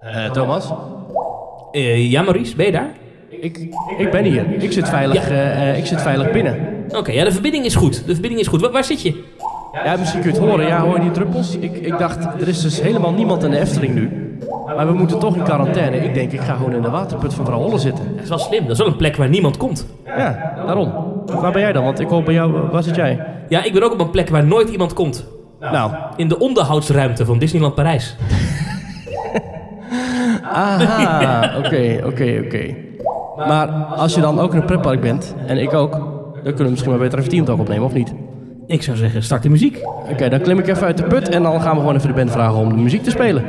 Eh, Thomas? Eh, ja, Maurice, ben je daar? Ik, ik ben hier. Ik zit veilig, eh, ik zit veilig binnen. Oké, ja, de verbinding is goed. De verbinding is goed. Waar, waar zit je? Ja, misschien kun je het horen. Ja, hoor je die druppels? Ik, ik dacht, er is dus helemaal niemand in de Efteling nu. Maar we moeten toch in quarantaine. Ik denk, ik ga gewoon in de waterput van vrouw Holle zitten. Dat is wel slim. Dat is wel een plek waar niemand komt. Ja, daarom. Waar ben jij dan? Want ik hoor bij jou, waar zit jij? Ja, ik ben ook op een plek waar nooit iemand komt. Nou, In de onderhoudsruimte van Disneyland Parijs. Aha, oké, oké, oké. Maar als je dan ook in een pretpark bent, en ik ook, dan kunnen we misschien maar beter even Team Talk opnemen, of niet? Ik zou zeggen, start de muziek. Oké, dan klim ik even uit de put en dan gaan we gewoon even de band vragen om de muziek te spelen.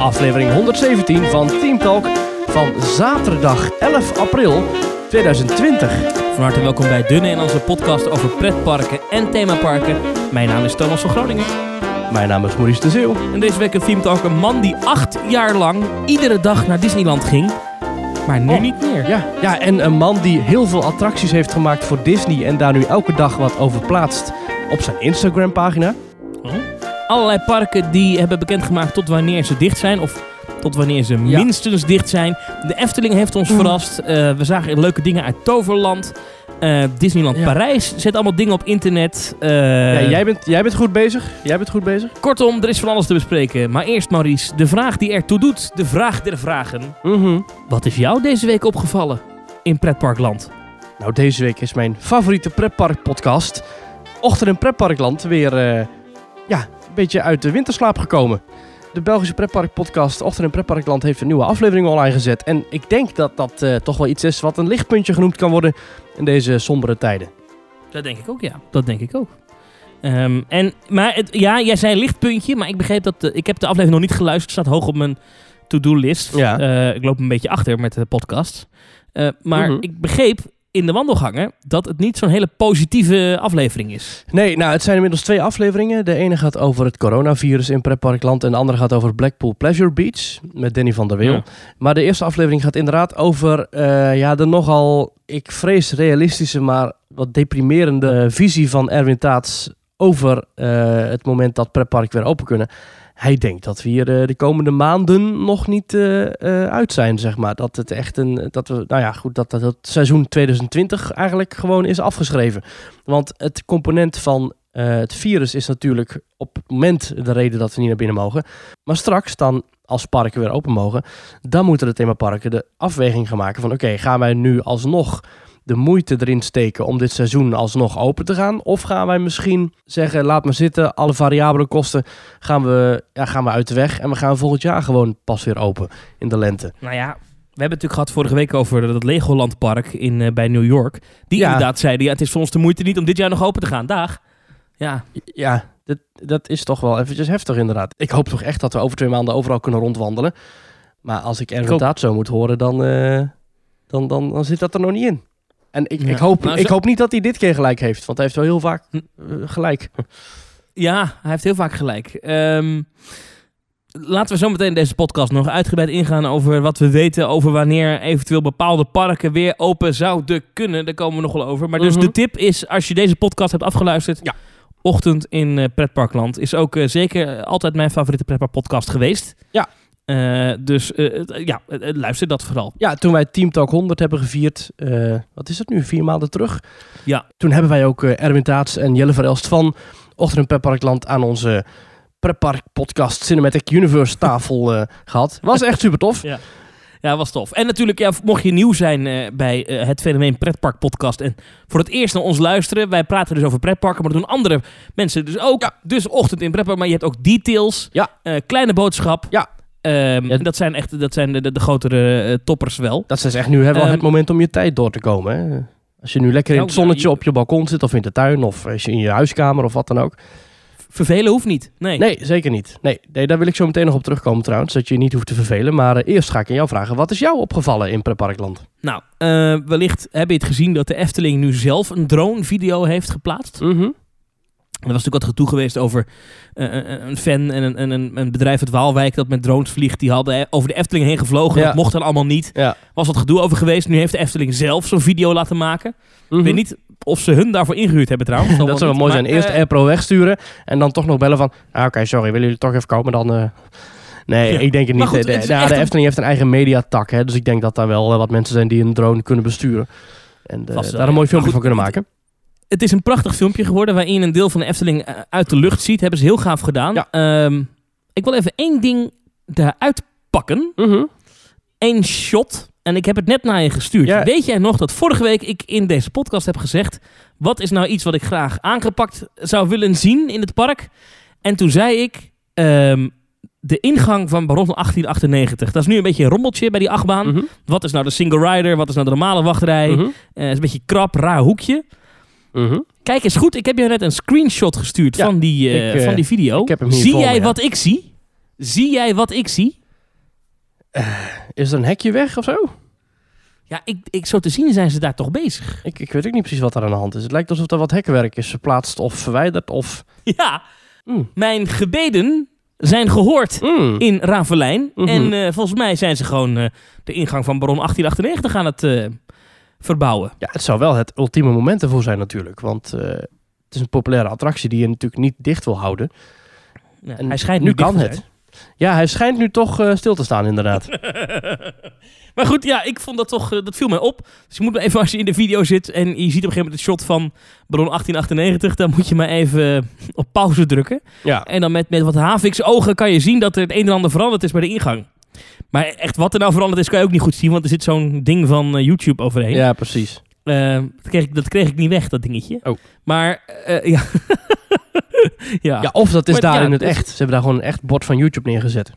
Aflevering 117 van Team Talk van zaterdag 11 april 2020. Van harte welkom bij de Nederlandse podcast over pretparken en themaparken. Mijn naam is Thomas van Groningen. Mijn naam is Maurice de Zeeuw. En deze week een Talk, een man die acht jaar lang iedere dag naar Disneyland ging. Maar nu Oh. niet meer. Ja, ja, en een man die heel veel attracties heeft gemaakt voor Disney en daar nu elke dag wat over plaatst op zijn Instagram pagina. Allerlei parken die hebben bekendgemaakt tot wanneer ze dicht zijn. Of tot wanneer ze Ja. minstens dicht zijn. De Efteling heeft ons verrast. Eh, we zagen leuke dingen uit Toverland. Eh, Disneyland Ja. Parijs zet allemaal dingen op internet. Eh, ja, jij, bent, jij bent goed bezig. Jij bent goed bezig. Kortom, er is van alles te bespreken. Maar eerst Maurice, de vraag die ertoe doet. De vraag der vragen. Mhm. Wat is jou deze week opgevallen in pretparkland? Nou, deze week is mijn favoriete pretpark podcast, Ochtend in Pretparkland, weer ja, een beetje uit de winterslaap gekomen. De Belgische pretpark podcast Ochtend in Pretparkland heeft een nieuwe aflevering online gezet. En ik denk dat dat eh, toch wel iets is wat een lichtpuntje genoemd kan worden in deze sombere tijden. Dat denk ik ook, ja. Dat denk ik ook. Ehm, en, maar het, ja, jij zei lichtpuntje, maar ik begreep dat... de- ik heb de aflevering nog niet geluisterd. Het staat hoog op mijn to-do-list. Ja. Eh, ik loop een beetje achter met de podcast. Eh, maar Mhm. ik begreep in de wandelgangen dat het niet zo'n hele positieve aflevering is. Nee, nou, het zijn inmiddels twee afleveringen. De ene gaat over het coronavirus in pretparkland en de andere gaat over Blackpool Pleasure Beach met Danny van der Weel. Ja. Maar de eerste aflevering gaat inderdaad over eh, ja, de nogal, ik vrees realistische, maar wat deprimerende visie van Erwin Taats over eh, het moment dat pretpark weer open kunnen. Hij denkt dat we hier eh, de komende maanden nog niet eh, eh, uit zijn, zeg maar. Dat het echt een, dat we, nou ja, goed, dat, dat het seizoen 2020 eigenlijk gewoon is afgeschreven. Want het component van het virus is natuurlijk op het moment de reden dat we niet naar binnen mogen. Maar straks dan, als parken weer open mogen, dan moeten de themaparken de afweging gaan maken van oké, gaan wij nu alsnog de moeite erin steken om dit seizoen alsnog open te gaan? Of gaan wij misschien zeggen, laat maar zitten, alle variabele kosten gaan we, ja, gaan we uit de weg en we gaan volgend jaar gewoon pas weer open in de lente. Nou ja, we hebben het natuurlijk gehad vorige week over dat Legoland Park in, eh, bij New York. Die Ja. inderdaad zeiden, ja, het is voor ons de moeite niet om dit jaar nog open te gaan. Dag. Ja, Ja, dat, dat is toch wel eventjes heftig inderdaad. Ik hoop toch echt dat we over twee maanden overal kunnen rondwandelen. Maar als ik Taat zo moet horen, dan, eh, dan, dan, dan zit dat er nog niet in. En ik, Ja. ik, hoop, Nou, ik zo- hoop niet dat hij dit keer gelijk heeft. Want hij heeft wel heel vaak Hm. eh, gelijk. Ja, hij heeft heel vaak gelijk. Ehm, laten we zo meteen in deze podcast nog uitgebreid ingaan over wat we weten over wanneer eventueel bepaalde parken weer open zouden kunnen. Daar komen we nog wel over. Maar dus Mhm. de tip is, als je deze podcast hebt afgeluisterd, Ja. Ochtend in eh, Pretparkland is ook eh, zeker altijd mijn favoriete pretparkpodcast geweest. Ja. Eh, dus eh, ja, eh, eh, luister dat vooral. Ja, toen wij Team Talk 100 hebben gevierd, wat is het nu, vier maanden terug? Ja. Toen hebben wij ook Erwin Taats en Jelle Verelst van Ochtend in Pretparkland aan onze Pretpark Podcast Cinematic Universe tafel eh, gehad. Was echt super tof. Ja, was tof. En natuurlijk, ja, mocht je nieuw zijn bij het fenomeen Pretpark Podcast en voor het eerst naar ons luisteren, wij praten dus over pretparken, maar dat doen andere mensen dus ook. Dus ochtend in pretpark, maar je hebt ook details, Ja. kleine boodschap. Ja. Ehm, Ja. Dat zijn echt dat zijn de, de, de grotere eh, toppers wel. Dat is echt nu wel Ehm, het moment om je tijd door te komen. Hè? Als je nu lekker in Nou, het zonnetje je- op je balkon zit of in de tuin of als je in je huiskamer of wat dan ook. Vervelen hoeft niet. Nee. Nee, zeker niet. Nee, nee, daar wil ik zo meteen nog op terugkomen trouwens, dat je je niet hoeft te vervelen. Maar eh, eerst ga ik aan jou vragen, wat is jou opgevallen in Pretparkland? Nou, eh, wellicht heb je het gezien dat de Efteling nu zelf een drone-video heeft geplaatst. Mhm. Er was natuurlijk wat gedoe geweest over eh, een- een fan en een, en een, een bedrijf uit Waalwijk dat met drones vliegt. Die hadden eh, over de Efteling heen gevlogen. Ja. Dat mocht dan allemaal niet. Ja. Was wat gedoe over geweest. Nu heeft de Efteling zelf zo'n video laten maken. Mhm. Ik weet niet of ze hun daarvoor ingehuurd hebben trouwens. dat zou wel mooi zijn. Eerst eh, AirPro wegsturen en dan toch nog bellen van... Ah, Oké, sorry, willen jullie toch even komen? Dan... eh, Nee, Ja. ik denk het niet. goed, de, het een- Efteling heeft een eigen mediatak. Hè, dus ik denk dat daar wel eh, wat mensen zijn die een drone kunnen besturen. En eh, daar een mooi filmpje van kunnen maken. Het is een prachtig filmpje geworden waarin je een deel van de Efteling eh, uit de lucht ziet. Hebben ze heel gaaf gedaan. Ja. Ehm, ik wil even één ding eruit pakken. Mhm. Eén shot. En ik heb het net naar je gestuurd. Ja. Weet jij nog dat vorige week ik in deze podcast heb gezegd... wat is nou iets wat ik graag aangepakt zou willen zien in het park? En toen zei ik... ehm, de ingang van Baron 1898. Dat is nu een beetje een rommeltje bij die achtbaan. Mhm. Wat is nou de single rider? Wat is nou de normale wachtrij? Eh, is een beetje krap, raar hoekje. Mhm. Kijk eens goed, ik heb je net een screenshot gestuurd Ja, van, die, eh, ik, eh, van die video. ik heb hem hier zie me, jij ja. wat ik zie? Zie jij wat ik zie? Is er een hekje weg of zo? Ja, ik, ik, zo te zien zijn ze daar toch bezig. Ik, ik weet ook niet precies wat er aan de hand is. Het lijkt alsof er wat hekkenwerk is verplaatst of verwijderd of... Ja, Mm. mijn gebeden zijn gehoord Mm. in Ravelijn. Mhm. En eh, volgens mij zijn ze gewoon eh, de ingang van Baron 1898 aan het eh, verbouwen. Ja, het zou wel het ultieme moment ervoor zijn natuurlijk. Want eh, het is een populaire attractie die je natuurlijk niet dicht wil houden. Ja, En hij schijnt nu kan het. Ja, hij schijnt nu toch eh, stil te staan inderdaad. Maar goed, ja, ik vond dat toch, eh, dat viel mij op. Dus je moet maar even, als je in de video zit en je ziet op een gegeven moment het shot van Baron 1898, dan moet je maar even op pauze drukken. ja. En dan met, met wat Havix ogen kan je zien dat er het een en ander veranderd is bij de ingang. Maar echt wat er nou veranderd is, kan je ook niet goed zien, want er zit zo'n ding van eh, YouTube overheen. ja, precies. Eh, dat, kreeg ik, dat kreeg ik niet weg, dat dingetje. Oh. Maar, eh, ja. ja. Ja, of dat is Maar daar ja, in het dus- echt. Ze hebben daar gewoon een echt bord van YouTube neergezet.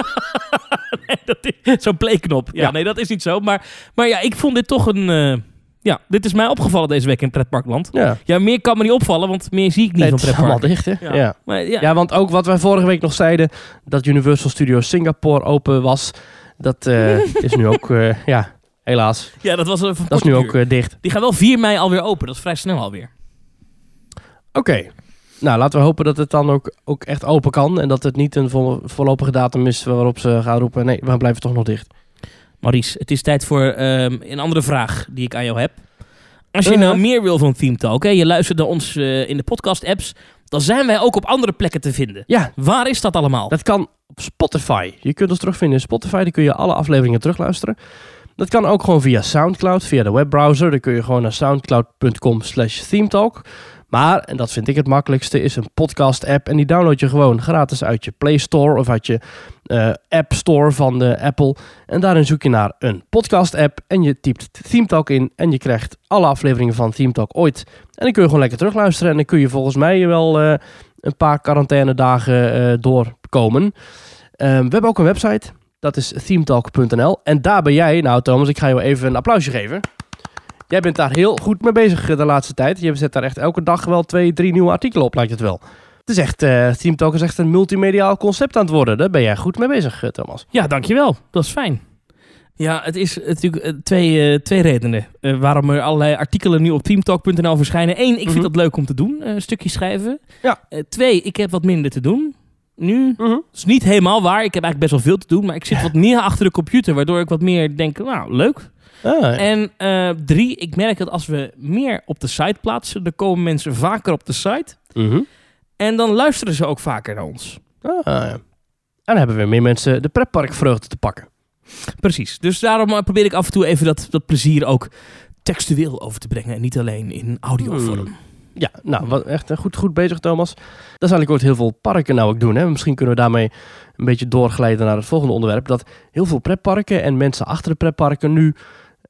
dat is zo'n playknop. Ja, Ja. nee, dat is niet zo. Maar, maar ja, ik vond dit toch een... ja, dit is mij opgevallen deze week in Pretparkland. Ja, Ja, meer kan me niet opvallen, want meer zie ik niet Nee, van het is allemaal dicht hè? Ja. Ja. Maar ja, Ja, want ook wat wij vorige week nog zeiden, dat Universal Studios Singapore open was, dat eh, is nu ook, eh, ja, helaas. ja, dat was een Dat is nu ook eh, dicht. Die gaan wel 4 mei alweer open. Dat is vrij snel alweer. Oké. Nou, laten we hopen dat het dan ook, ook echt open kan en dat het niet een vo- voorlopige datum is waarop ze gaan roepen, nee, we blijven toch nog dicht. Maurice, het is tijd voor ehm, een andere vraag die ik aan jou heb. Als je Uh-huh. nou meer wil van Theme Talk, hè, je luistert naar ons eh, in de podcast-apps, dan zijn wij ook op andere plekken te vinden. Ja, Waar is dat allemaal? Dat kan op Spotify. Je kunt ons terugvinden in Spotify. Daar kun je alle afleveringen terugluisteren. Dat kan ook gewoon via Soundcloud, via de webbrowser. Dan kun je gewoon naar soundcloud.com slash themetalk. Maar, en dat vind ik het makkelijkste, is een podcast app. En die download je gewoon gratis uit je Play Store of uit je eh, App Store van de Apple. En daarin zoek je naar een podcast app en je typt Themetalk in. En je krijgt alle afleveringen van Themetalk ooit. En dan kun je gewoon lekker terugluisteren. En dan kun je volgens mij wel eh, een paar quarantainedagen eh doorkomen. Ehm, we hebben ook een website. Dat is themetalk.nl. En daar ben jij, nou Thomas, ik ga je even een applausje geven. Jij bent daar heel goed mee bezig eh, de laatste tijd. Je zet daar echt elke dag wel twee, drie nieuwe artikelen op, lijkt het wel. Het is echt, eh Themetalk is echt een multimediaal concept aan het worden. Daar ben jij goed mee bezig, eh, Thomas. Ja, dankjewel. Dat is fijn. Ja, het is natuurlijk twee, twee redenen waarom er allerlei artikelen nu op teamtalk.nl verschijnen. Eén, ik vind Mhm. dat leuk om te doen, een stukje schrijven. Ja. Twee, ik heb wat minder te doen. Nu, Mhm. dat is niet helemaal waar. Ik heb eigenlijk best wel veel te doen, maar ik zit wat meer achter de computer, waardoor ik wat meer denk, nou, leuk. Ah, ja. En eh, drie, ik merk dat als we meer op de site plaatsen, dan komen mensen vaker op de site. Mhm. En dan luisteren ze ook vaker naar ons. Ah, ja. En dan hebben we meer mensen de pretparkvreugde te pakken. Precies. Dus daarom eh, probeer ik af en toe even dat, dat plezier ook textueel over te brengen. En niet alleen in audiovorm. Hmm. Ja, nou, wat echt eh, goed, goed bezig, Thomas. Dat is eigenlijk wat heel veel parken nou ook doen. Hè? Misschien kunnen we daarmee een beetje doorglijden naar het volgende onderwerp. Dat heel veel pretparken en mensen achter de pretparken nu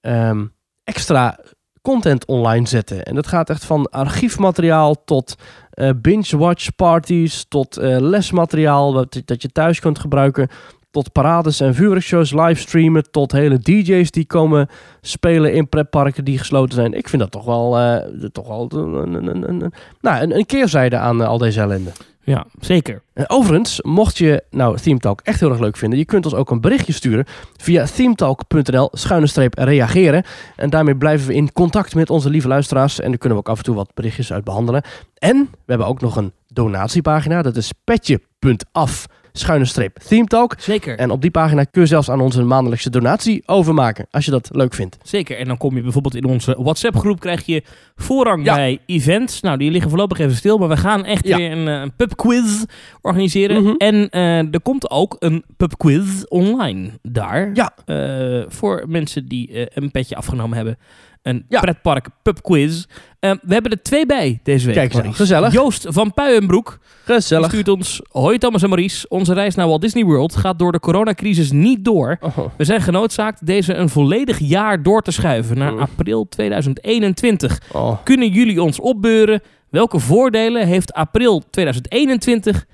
ehm, extra content online zetten. En dat gaat echt van archiefmateriaal tot eh, binge-watch parties, tot eh, lesmateriaal wat, dat je thuis kunt gebruiken. Tot parades en vuurwerkshows livestreamen. Tot hele DJ's die komen spelen in pretparken die gesloten zijn. Ik vind dat toch wel, eh, toch wel een, een, een, een, nou, keerzijde aan al deze ellende. Ja, zeker. En overigens, mocht je nou Theme Talk echt heel erg leuk vinden, je kunt ons ook een berichtje sturen via themetalk.nl schuine reageren. En daarmee blijven we in contact met onze lieve luisteraars en daar kunnen we ook af en toe wat berichtjes uit behandelen. En we hebben ook nog een donatiepagina, dat is petje.af schuine streep Theme Talk. Zeker. En op die pagina kun je zelfs aan onze maandelijkse donatie overmaken, als je dat leuk vindt. Zeker. En dan kom je bijvoorbeeld in onze WhatsApp-groep, krijg je voorrang Ja. bij events. Nou, die liggen voorlopig even stil, maar we gaan echt Ja. weer een, eh, een pubquiz organiseren. Mhm. En eh, er komt ook een pubquiz online daar. Ja. Eh, voor mensen die een petje afgenomen hebben. Een Ja. pretpark pubquiz. Eh, we hebben er twee bij deze week. Kijk Maurice. gezellig. Joost van Puijenbroek die Gezellig. stuurt ons... Hoi Thomas en Maurice, onze reis naar Walt Disney World gaat door de coronacrisis niet door. Oh. We zijn genoodzaakt deze een volledig jaar door te schuiven naar Mm. april 2021. Oh. Kunnen jullie ons opbeuren? Welke voordelen heeft april 2021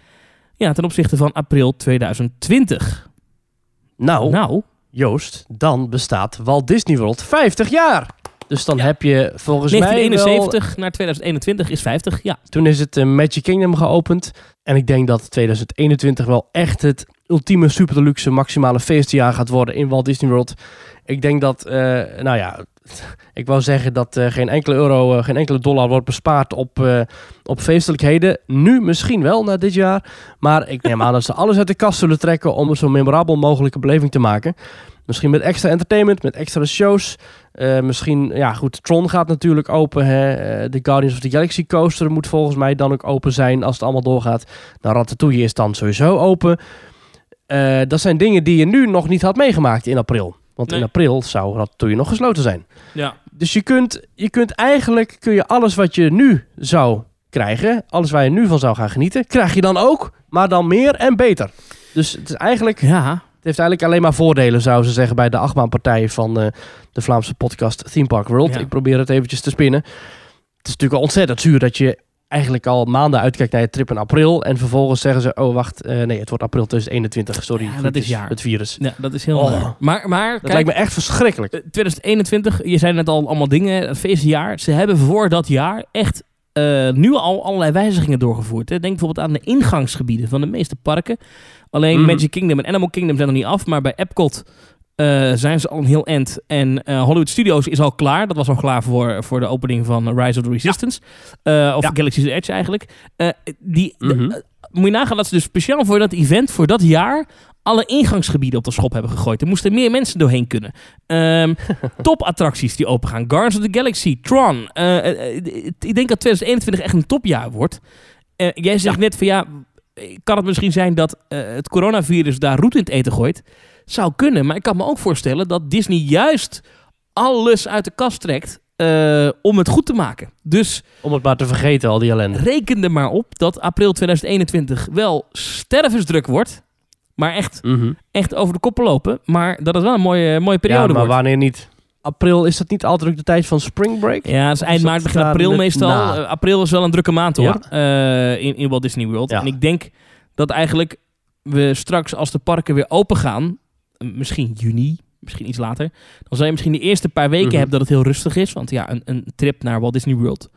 ja, ten opzichte van april 2020? Nou, Nou, Joost, dan bestaat Walt Disney World 50 jaar. Dus dan heb je volgens mij wel... 1971 naar 2021 is 50, ja. Toen is het eh, Magic Kingdom geopend. En ik denk dat 2021 wel echt het ultieme super deluxe maximale feestjaar gaat worden in Walt Disney World. Ik denk dat, eh, nou ja, ik wou zeggen dat eh, geen enkele euro, eh, geen enkele dollar wordt bespaard op, eh, op feestelijkheden. Nu misschien wel, na dit jaar. Maar ik neem aan dat ze alles uit de kast zullen trekken om een zo memorabel mogelijke beleving te maken. Misschien met extra entertainment, met extra shows. Misschien, ja goed, Tron gaat natuurlijk open. Hè? De Guardians of the Galaxy coaster moet volgens mij dan ook open zijn als het allemaal doorgaat. Nou, Ratatouille is dan sowieso open. Dat zijn dingen die je nu nog niet had meegemaakt in april. Want Nee. in april zou Ratatouille nog gesloten zijn. ja. Dus je kunt, je kunt eigenlijk, kun je alles wat je nu zou krijgen, alles waar je nu van zou gaan genieten, krijg je dan ook, maar dan meer en beter. Dus het is eigenlijk Ja, het heeft eigenlijk alleen maar voordelen, zouden ze zeggen, bij de achtbaanpartij van eh, de Vlaamse podcast Theme Park World. Ja. Ik probeer het eventjes te spinnen. Het is natuurlijk al ontzettend zuur dat je eigenlijk al maanden uitkijkt naar je trip in april. En vervolgens zeggen ze, oh wacht, eh, nee, het wordt april 2021, sorry. Ja, dat is jaar. Het virus. ja dat is heel Oh. raar. Maar, maar Dat kijk, lijkt me echt verschrikkelijk. Eh, 2021, je zei net al allemaal dingen, het feestjaar. Ze hebben voor dat jaar echt eh, nu al allerlei wijzigingen doorgevoerd. Hè. Denk bijvoorbeeld aan de ingangsgebieden van de meeste parken. Alleen Mhm. Magic Kingdom en Animal Kingdom zijn nog niet af, maar bij Epcot eh, zijn ze al een heel end. En eh, Hollywood Studios is al klaar. Dat was al klaar voor, voor de opening van Rise of the Resistance. Eh, of Ja. Galaxy's Edge eigenlijk. Die, Mhm. moet je nagaan dat ze dus speciaal voor dat event, voor dat jaar, alle ingangsgebieden op de schop hebben gegooid. Er moesten meer mensen doorheen kunnen. Ehm topattracties die opengaan. Guardians of the Galaxy, Tron. Ik denk dat 2021 echt een topjaar wordt. Jij zegt net van ja, kan het misschien zijn dat het coronavirus daar roet in het eten gooit? Zou kunnen, maar ik kan me ook voorstellen dat Disney juist alles uit de kast trekt eh, om het goed te maken. Dus Om het maar te vergeten, al die ellende. reken er maar op dat april 2021 wel stervensdruk wordt. Maar echt, Mhm. echt over de koppen lopen. Maar dat het wel een mooie, mooie Ja, periode maar wordt. wanneer niet? April, is dat niet altijd ook de tijd van spring break? Ja, het is eind maart, begin april net meestal. na? Eh, april is wel een drukke maand hoor. eh, in, in Walt Disney World. Ja. En ik denk dat eigenlijk we straks als de parken weer open gaan. Misschien juni, misschien iets later. Dan zal je misschien de eerste paar weken Mhm. hebben dat het heel rustig is. Want ja, een, een trip naar Walt Disney World.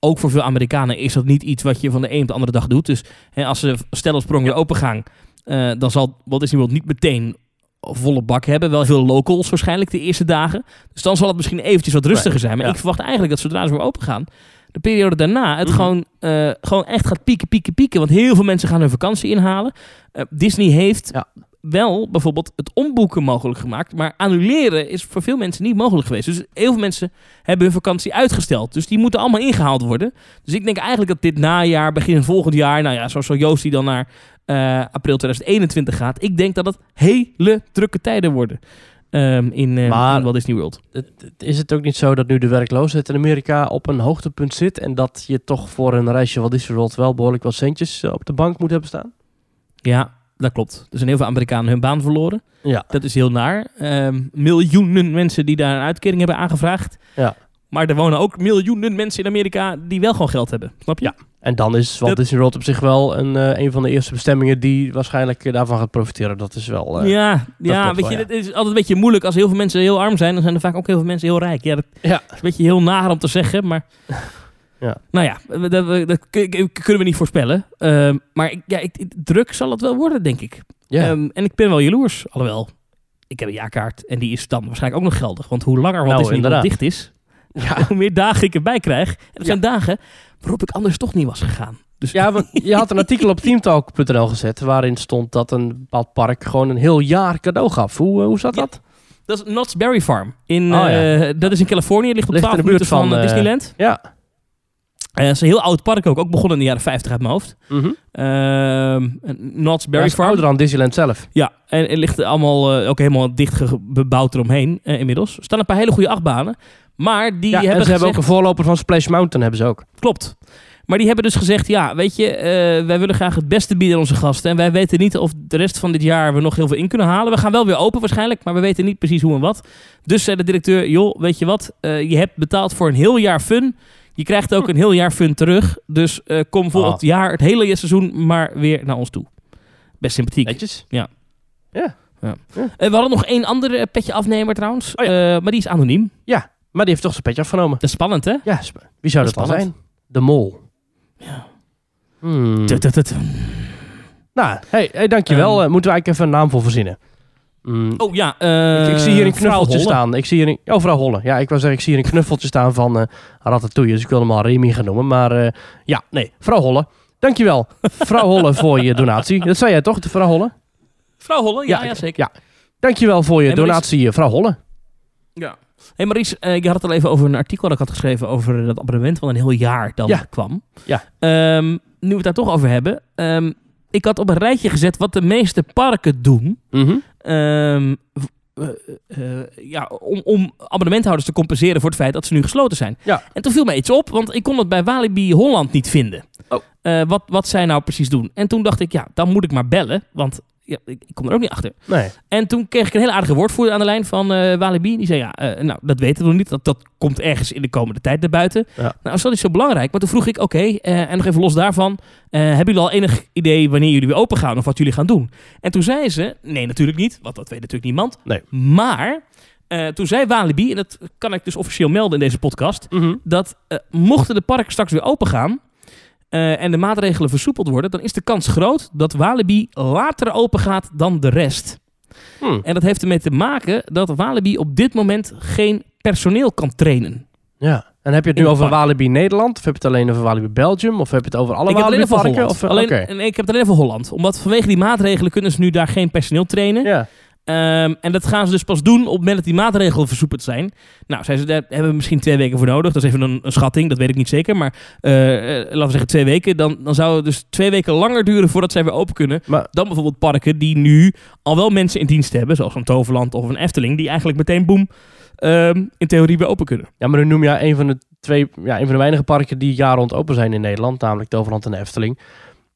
Ook voor veel Amerikanen is dat niet iets wat je van de een op de andere dag doet. Dus hè, als ze stel sprong weer open gaan. eh, dan zal Walt Disney World niet meteen volle bak hebben. Wel veel locals waarschijnlijk de eerste dagen. Dus dan zal het misschien eventjes wat rustiger zijn. Maar ja. ik verwacht eigenlijk dat zodra ze weer open gaan... de periode daarna het Mhm. gewoon, eh, gewoon echt gaat pieken, pieken, pieken. Want heel veel mensen gaan hun vakantie inhalen. Eh, Disney heeft Ja. Wel bijvoorbeeld het omboeken mogelijk gemaakt. Maar annuleren is voor veel mensen niet mogelijk geweest. Dus heel veel mensen hebben hun vakantie uitgesteld. Dus die moeten allemaal ingehaald worden. Dus ik denk eigenlijk dat dit najaar, begin volgend jaar... nou ja, zoals zo Joost die dan naar eh, april 2021 gaat... ik denk dat het hele drukke tijden worden ehm, in, eh Maar- in Walt Disney World. Het- Is het ook niet zo dat nu de werkloosheid in Amerika op een hoogtepunt zit en dat je toch voor een reisje Walt Disney World wel behoorlijk wat centjes eh, op de bank moet hebben staan? Ja, dat klopt. Er zijn heel veel Amerikanen hun baan verloren. Ja. Dat is heel naar. Ehm, miljoenen mensen die daar een uitkering hebben aangevraagd. Ja. Maar er wonen ook miljoenen mensen in Amerika die wel gewoon geld hebben. Snap je? Ja. En dan is Walt Dat- Disney World op zich wel een, eh, een van de eerste bestemmingen die waarschijnlijk eh, daarvan gaat profiteren. Dat is wel... eh, ja, ja klopt weet wel, je, ja. het is altijd een beetje moeilijk. Als heel veel mensen heel arm zijn, dan zijn er vaak ook heel veel mensen heel rijk. Ja, dat Ja. is een beetje heel naar om te zeggen, maar... Ja. Nou ja, dat, dat, dat kun- kunnen we niet voorspellen. Ehm, maar ja, ik, druk zal het wel worden, denk ik. ja. Ehm, en ik ben wel jaloers, alhoewel. Ik heb een jaarkaart en die is dan waarschijnlijk ook nog geldig. Want hoe langer wat Nou, inderdaad. dicht is, ja. hoe meer dagen ik erbij krijg. En dat zijn dagen waarop ik anders toch niet was gegaan. Dus Ja, want je had een artikel op teamtalk.nl gezet waarin stond dat een bepaald park gewoon een heel jaar cadeau gaf. Hoe, eh, hoe zat dat? dat is Knott's Berry Farm. In, Oh, eh, dat is in Californië. Ligt op Ligt in 12 de buurt minuten van, van, eh, Disneyland. Ja. Eh, het is een heel oud park ook. Ook begonnen in de jaren 50 uit mijn hoofd. Knott's Ja, Berry is Farm. ouder dan Disneyland zelf. Ja, en het ligt allemaal eh, ook helemaal dicht ge- bebouwd eromheen eh, inmiddels. Er staan een paar hele goede achtbanen. Maar die Ja, hebben en ze hebben ook een voorloper van Splash Mountain hebben ze ook. Klopt. Maar die hebben dus gezegd, ja, weet je, wij willen graag het beste bieden aan onze gasten. En wij weten niet of de rest van dit jaar we nog heel veel in kunnen halen. We gaan wel weer open waarschijnlijk, maar we weten niet precies hoe en wat. Dus zei de directeur, joh, weet je wat, je hebt betaald voor een heel jaar fun. Je krijgt ook een heel jaar fun terug. Dus eh, kom volgend Ah. jaar, het hele seizoen, maar weer naar ons toe. Best sympathiek. Netjes. Eh, we hadden nog één andere eh, petje afnemer trouwens. Oh maar die is anoniem. Maar die heeft toch zijn petje afgenomen. Dat is spannend, hè? Ja, sp- wie zou Dat dan spannend. zijn? De mol. Ja. Hmm. Nou, hey, hey, dankjewel. Ehm. Eh, moeten we eigenlijk even een naam voor verzinnen. Hmm. Oh ja, eh, ik, ik zie hier een knuffeltje staan. Ik zie hier een, oh, vrouw Holle. Ja, ik wou zeggen, ik zie hier een knuffeltje staan van eh Ratatouille. Dus ik wilde hem al Remy gaan noemen. Maar eh, ja, nee, vrouw Holle. Dankjewel, vrouw Holle, voor je donatie. Dat zei jij toch, de vrouw Holle? Vrouw Holle, ja, Ja, ja, zeker. ja. Dankjewel voor je Hey, donatie, eh, vrouw Holle. Ja. hey Maurice, eh, je had het al even over een artikel dat ik had geschreven over dat abonnement van een heel jaar dan Ja. kwam. Ja. Ehm, nu we het daar toch over hebben. ehm, ik had op een rijtje gezet wat de meeste parken doen. Mhm. ehm, v- eh, eh, ja, om, om abonnementhouders te compenseren voor het feit dat ze nu gesloten zijn. Ja. En toen viel me iets op, want ik kon het bij Walibi Holland niet vinden. Oh. Eh, wat, wat zij nou precies doen. En toen dacht ik, ja, dan moet ik maar bellen, want ja, ik, ik kom er ook niet achter. Nee. En toen kreeg ik een hele aardige woordvoerder aan de lijn van eh Walibi. Die zei, ja, eh, nou, dat weten we nog niet. Dat, dat komt ergens in de komende tijd naar buiten. Ja. Nou, is dat niet zo belangrijk. Maar toen vroeg ik, oké, eh, en nog even los daarvan. hebben jullie al enig idee wanneer jullie weer open gaan of wat jullie gaan doen? En toen zei ze, nee, natuurlijk niet. Want dat weet natuurlijk niemand. Nee. Maar toen zei Walibi, en dat kan ik dus officieel melden in deze podcast. Mhm. Dat mochten de parken straks weer open gaan... eh, en de maatregelen versoepeld worden... dan is de kans groot dat Walibi later open gaat dan de rest. Hm. En dat heeft ermee te maken dat Walibi op dit moment geen personeel kan trainen. Ja. En heb je het nu over. Walibi Nederland? Of heb je het alleen over Walibi Belgium? Of heb je het over alle ik Walibi parken? Of, alleen, nee, ik heb het alleen voor Holland. Omdat vanwege die maatregelen kunnen ze nu daar geen personeel trainen. Ja. Ehm, en dat gaan ze dus pas doen op het moment dat die maatregelen versoepeld zijn. Nou, zei ze, daar hebben we misschien twee weken voor nodig. Dat is even een, een schatting, dat weet ik niet zeker. Maar eh, eh, laten we zeggen twee weken. Dan, dan zou het dus twee weken langer duren voordat zij weer open kunnen. Maar Dan bijvoorbeeld parken die nu al wel mensen in dienst hebben. Zoals een Toverland of een Efteling. Die eigenlijk meteen, boem, ehm, in theorie weer open kunnen. Ja, maar nu noem je een van de twee, ja, een van de weinige parken die jaar rond open zijn in Nederland, namelijk Toverland en Efteling.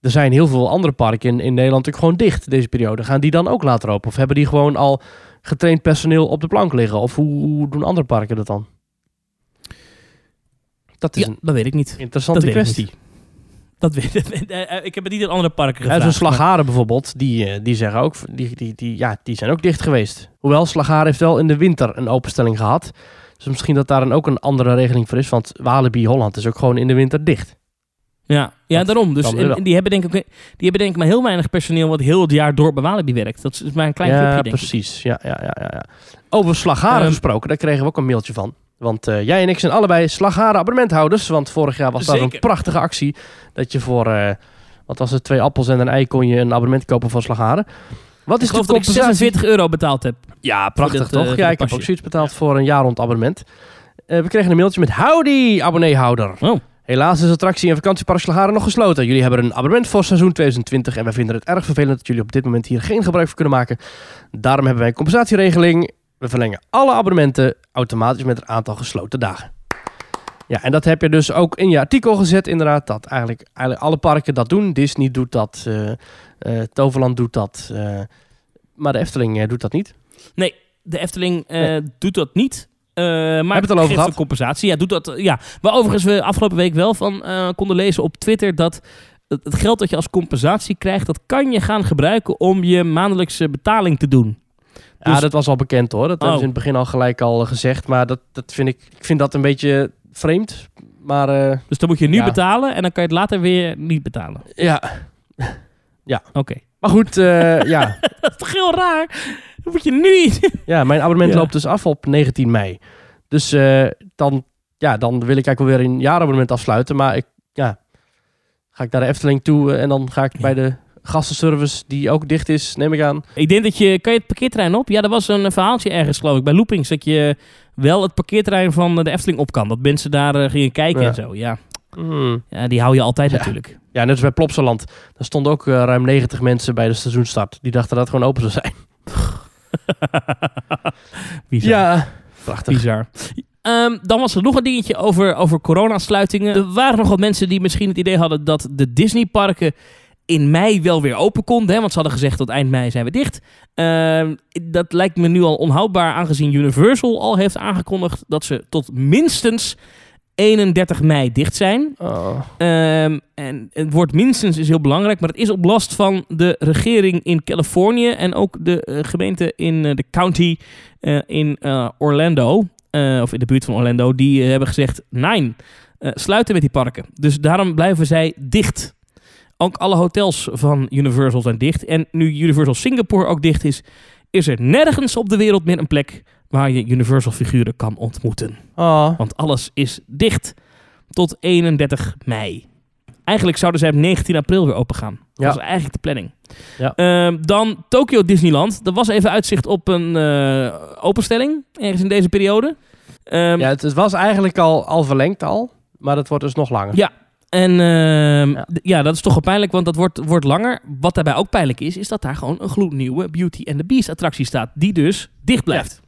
Er zijn heel veel andere parken in, in Nederland ook gewoon dicht deze periode. Gaan die dan ook later open? Of hebben die gewoon al getraind personeel op de plank liggen? Of hoe, hoe doen andere parken dat dan? Dat is Ja, een dat weet ik niet. interessante dat weet ik kwestie. Dat weet eh, eh, ik. heb het niet in andere parken Ja, gevraagd. Zo'n Slagharen bijvoorbeeld, die, eh, die zeggen ook, die, die, die, ja, die zijn ook dicht geweest. Hoewel Slagharen heeft wel in de winter een openstelling gehad. Dus misschien dat daar dan ook een andere regeling voor is. Want Walibi Holland is ook gewoon in de winter dicht. Ja, ja Dat daarom. Dus en, die, hebben denk ik, die hebben denk ik maar heel weinig personeel wat heel het jaar door bij Walibi werkt. Dat is maar een klein ja, ik. precies. Ja, ja, ja, ja, ja. Over Slagharen Ehm, gesproken, daar kregen we ook een mailtje van. Want eh, jij en ik zijn allebei Slagharen abonnementhouders. Want vorig jaar was daar een prachtige actie. Dat je voor, eh, wat was het, twee appels en een ei kon je een abonnement kopen van Slagharen. Wat Ik is de geloof dat ik compensatie? 46 euro betaald heb. Ja, prachtig dit, eh, toch? voor ja, ik heb ook zoiets betaald voor een jaar rond abonnement. We kregen een mailtje met Howdy, abonneehouder. Oh. Helaas is attractie en vakantiepark Slagharen nog gesloten. Jullie hebben een abonnement voor seizoen 2020 en wij vinden het erg vervelend dat jullie op dit moment hier geen gebruik van kunnen maken. Daarom hebben wij een compensatieregeling. We verlengen alle abonnementen automatisch met het aantal gesloten dagen. Ja, en dat heb je dus ook in je artikel gezet, inderdaad. Dat eigenlijk, eigenlijk alle parken dat doen. Disney doet dat, eh, eh, Toverland doet dat. eh, maar de Efteling doet dat niet. Nee, de Efteling Nee. doet dat niet. Eh, maar het al over gehad? compensatie. Ja, doet dat. eh, ja. Maar overigens we afgelopen week wel van eh, konden lezen op Twitter dat het geld dat je als compensatie krijgt, dat kan je gaan gebruiken om je maandelijkse betaling te doen. Ja, Dus- dat was al bekend hoor. Dat hebben Oh. ze in het begin al gelijk al gezegd. Maar dat, dat vind ik, ik vind dat een beetje vreemd. Maar Dus dan moet je nu Ja. betalen en dan kan je het later weer niet betalen. ja. Oké. Maar goed, ja. Dat is toch heel raar? Dan moet je nu... ja, mijn abonnement Ja. loopt dus af op 19 mei. Dus eh, dan, ja, dan wil ik eigenlijk wel weer een jaarabonnement afsluiten. Maar ik, ja, Ga ik naar de Efteling toe eh, en dan ga ik Ja. bij de gastenservice, die ook dicht is, neem ik aan. Ik denk dat je... Kan je het parkeerterrein op? Ja, er was een verhaaltje ergens, geloof ik, bij Loopings. Dat je wel het parkeerterrein van de Efteling op kan. Dat mensen daar eh, gingen kijken Ja. en zo. Ja. Hmm. ja, die hou je altijd Ja. natuurlijk. Ja, net als bij Plopsaland. Daar stonden ook eh, ruim 90 mensen bij de seizoenstart. Die dachten dat het gewoon open zou zijn. Bizar. Ja, prachtig. Bizar. Ehm, dan was er nog een dingetje over, over coronasluitingen. Er waren nog wat mensen die misschien het idee hadden dat de Disneyparken in mei wel weer open konden. Hè? Want ze hadden gezegd tot eind mei zijn we dicht. Ehm, dat lijkt me nu al onhoudbaar aangezien Universal al heeft aangekondigd dat ze tot minstens 31 mei dicht zijn. Oh. Ehm, en het woord minstens is heel belangrijk, maar het is op last van de regering in Californië en ook de eh, gemeente in eh, de county eh, in Orlando, of in de buurt van Orlando, die hebben gezegd: nee, sluiten met die parken. Dus daarom blijven zij dicht. Ook alle hotels van Universal zijn dicht. En nu Universal Singapore ook dicht is, is er nergens op de wereld meer een plek waar je Universal figuren kan ontmoeten. Oh. Want alles is dicht tot 31 mei. Eigenlijk zouden zij op 19 april weer open gaan. Dat Ja. was eigenlijk de planning. Ja. Ehm, dan Tokyo Disneyland. Er was even uitzicht op een eh, openstelling. Ergens in deze periode. Ehm, Ja, het, het was eigenlijk al, al verlengd al. Maar het wordt dus nog langer. Ja. En ehm, ja, dat is toch wel pijnlijk, want dat wordt, wordt langer. Wat daarbij ook pijnlijk is, is dat daar gewoon een gloednieuwe Beauty and the Beast attractie staat. Die dus dicht blijft.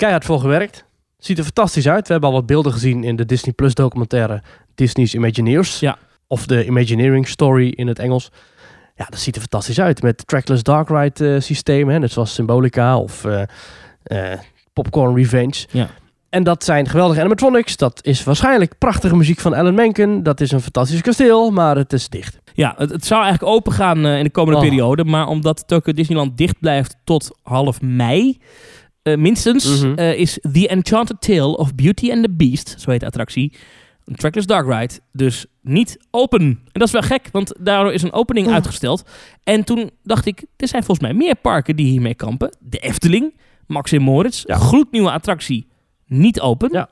Keihard voor gewerkt. Ziet er fantastisch uit. We hebben al wat beelden gezien in de Disney Plus documentaire Disney's Imagineers. Ja. Of de Imagineering Story in het Engels. Ja, dat ziet er fantastisch uit. Met trackless dark ride eh, systemen. Net zoals Symbolica of eh, Popcorn Revenge. Ja. En dat zijn geweldige animatronics. Dat is waarschijnlijk prachtige muziek van Alan Menken. Dat is een fantastisch kasteel, maar het is dicht. Ja, het, het zou eigenlijk open gaan in de komende Oh. periode. Maar omdat Tokyo Disneyland dicht blijft tot half mei, eh, minstens, Mhm. eh, is The Enchanted Tale of Beauty and the Beast, zo heet de attractie, een trackless dark ride, dus niet open. En dat is wel gek, want daardoor is een opening Oh. uitgesteld. En toen dacht ik, er zijn volgens mij meer parken die hiermee kampen. De Efteling, Max en Moritz, Ja. gloednieuwe attractie, niet open. Ja.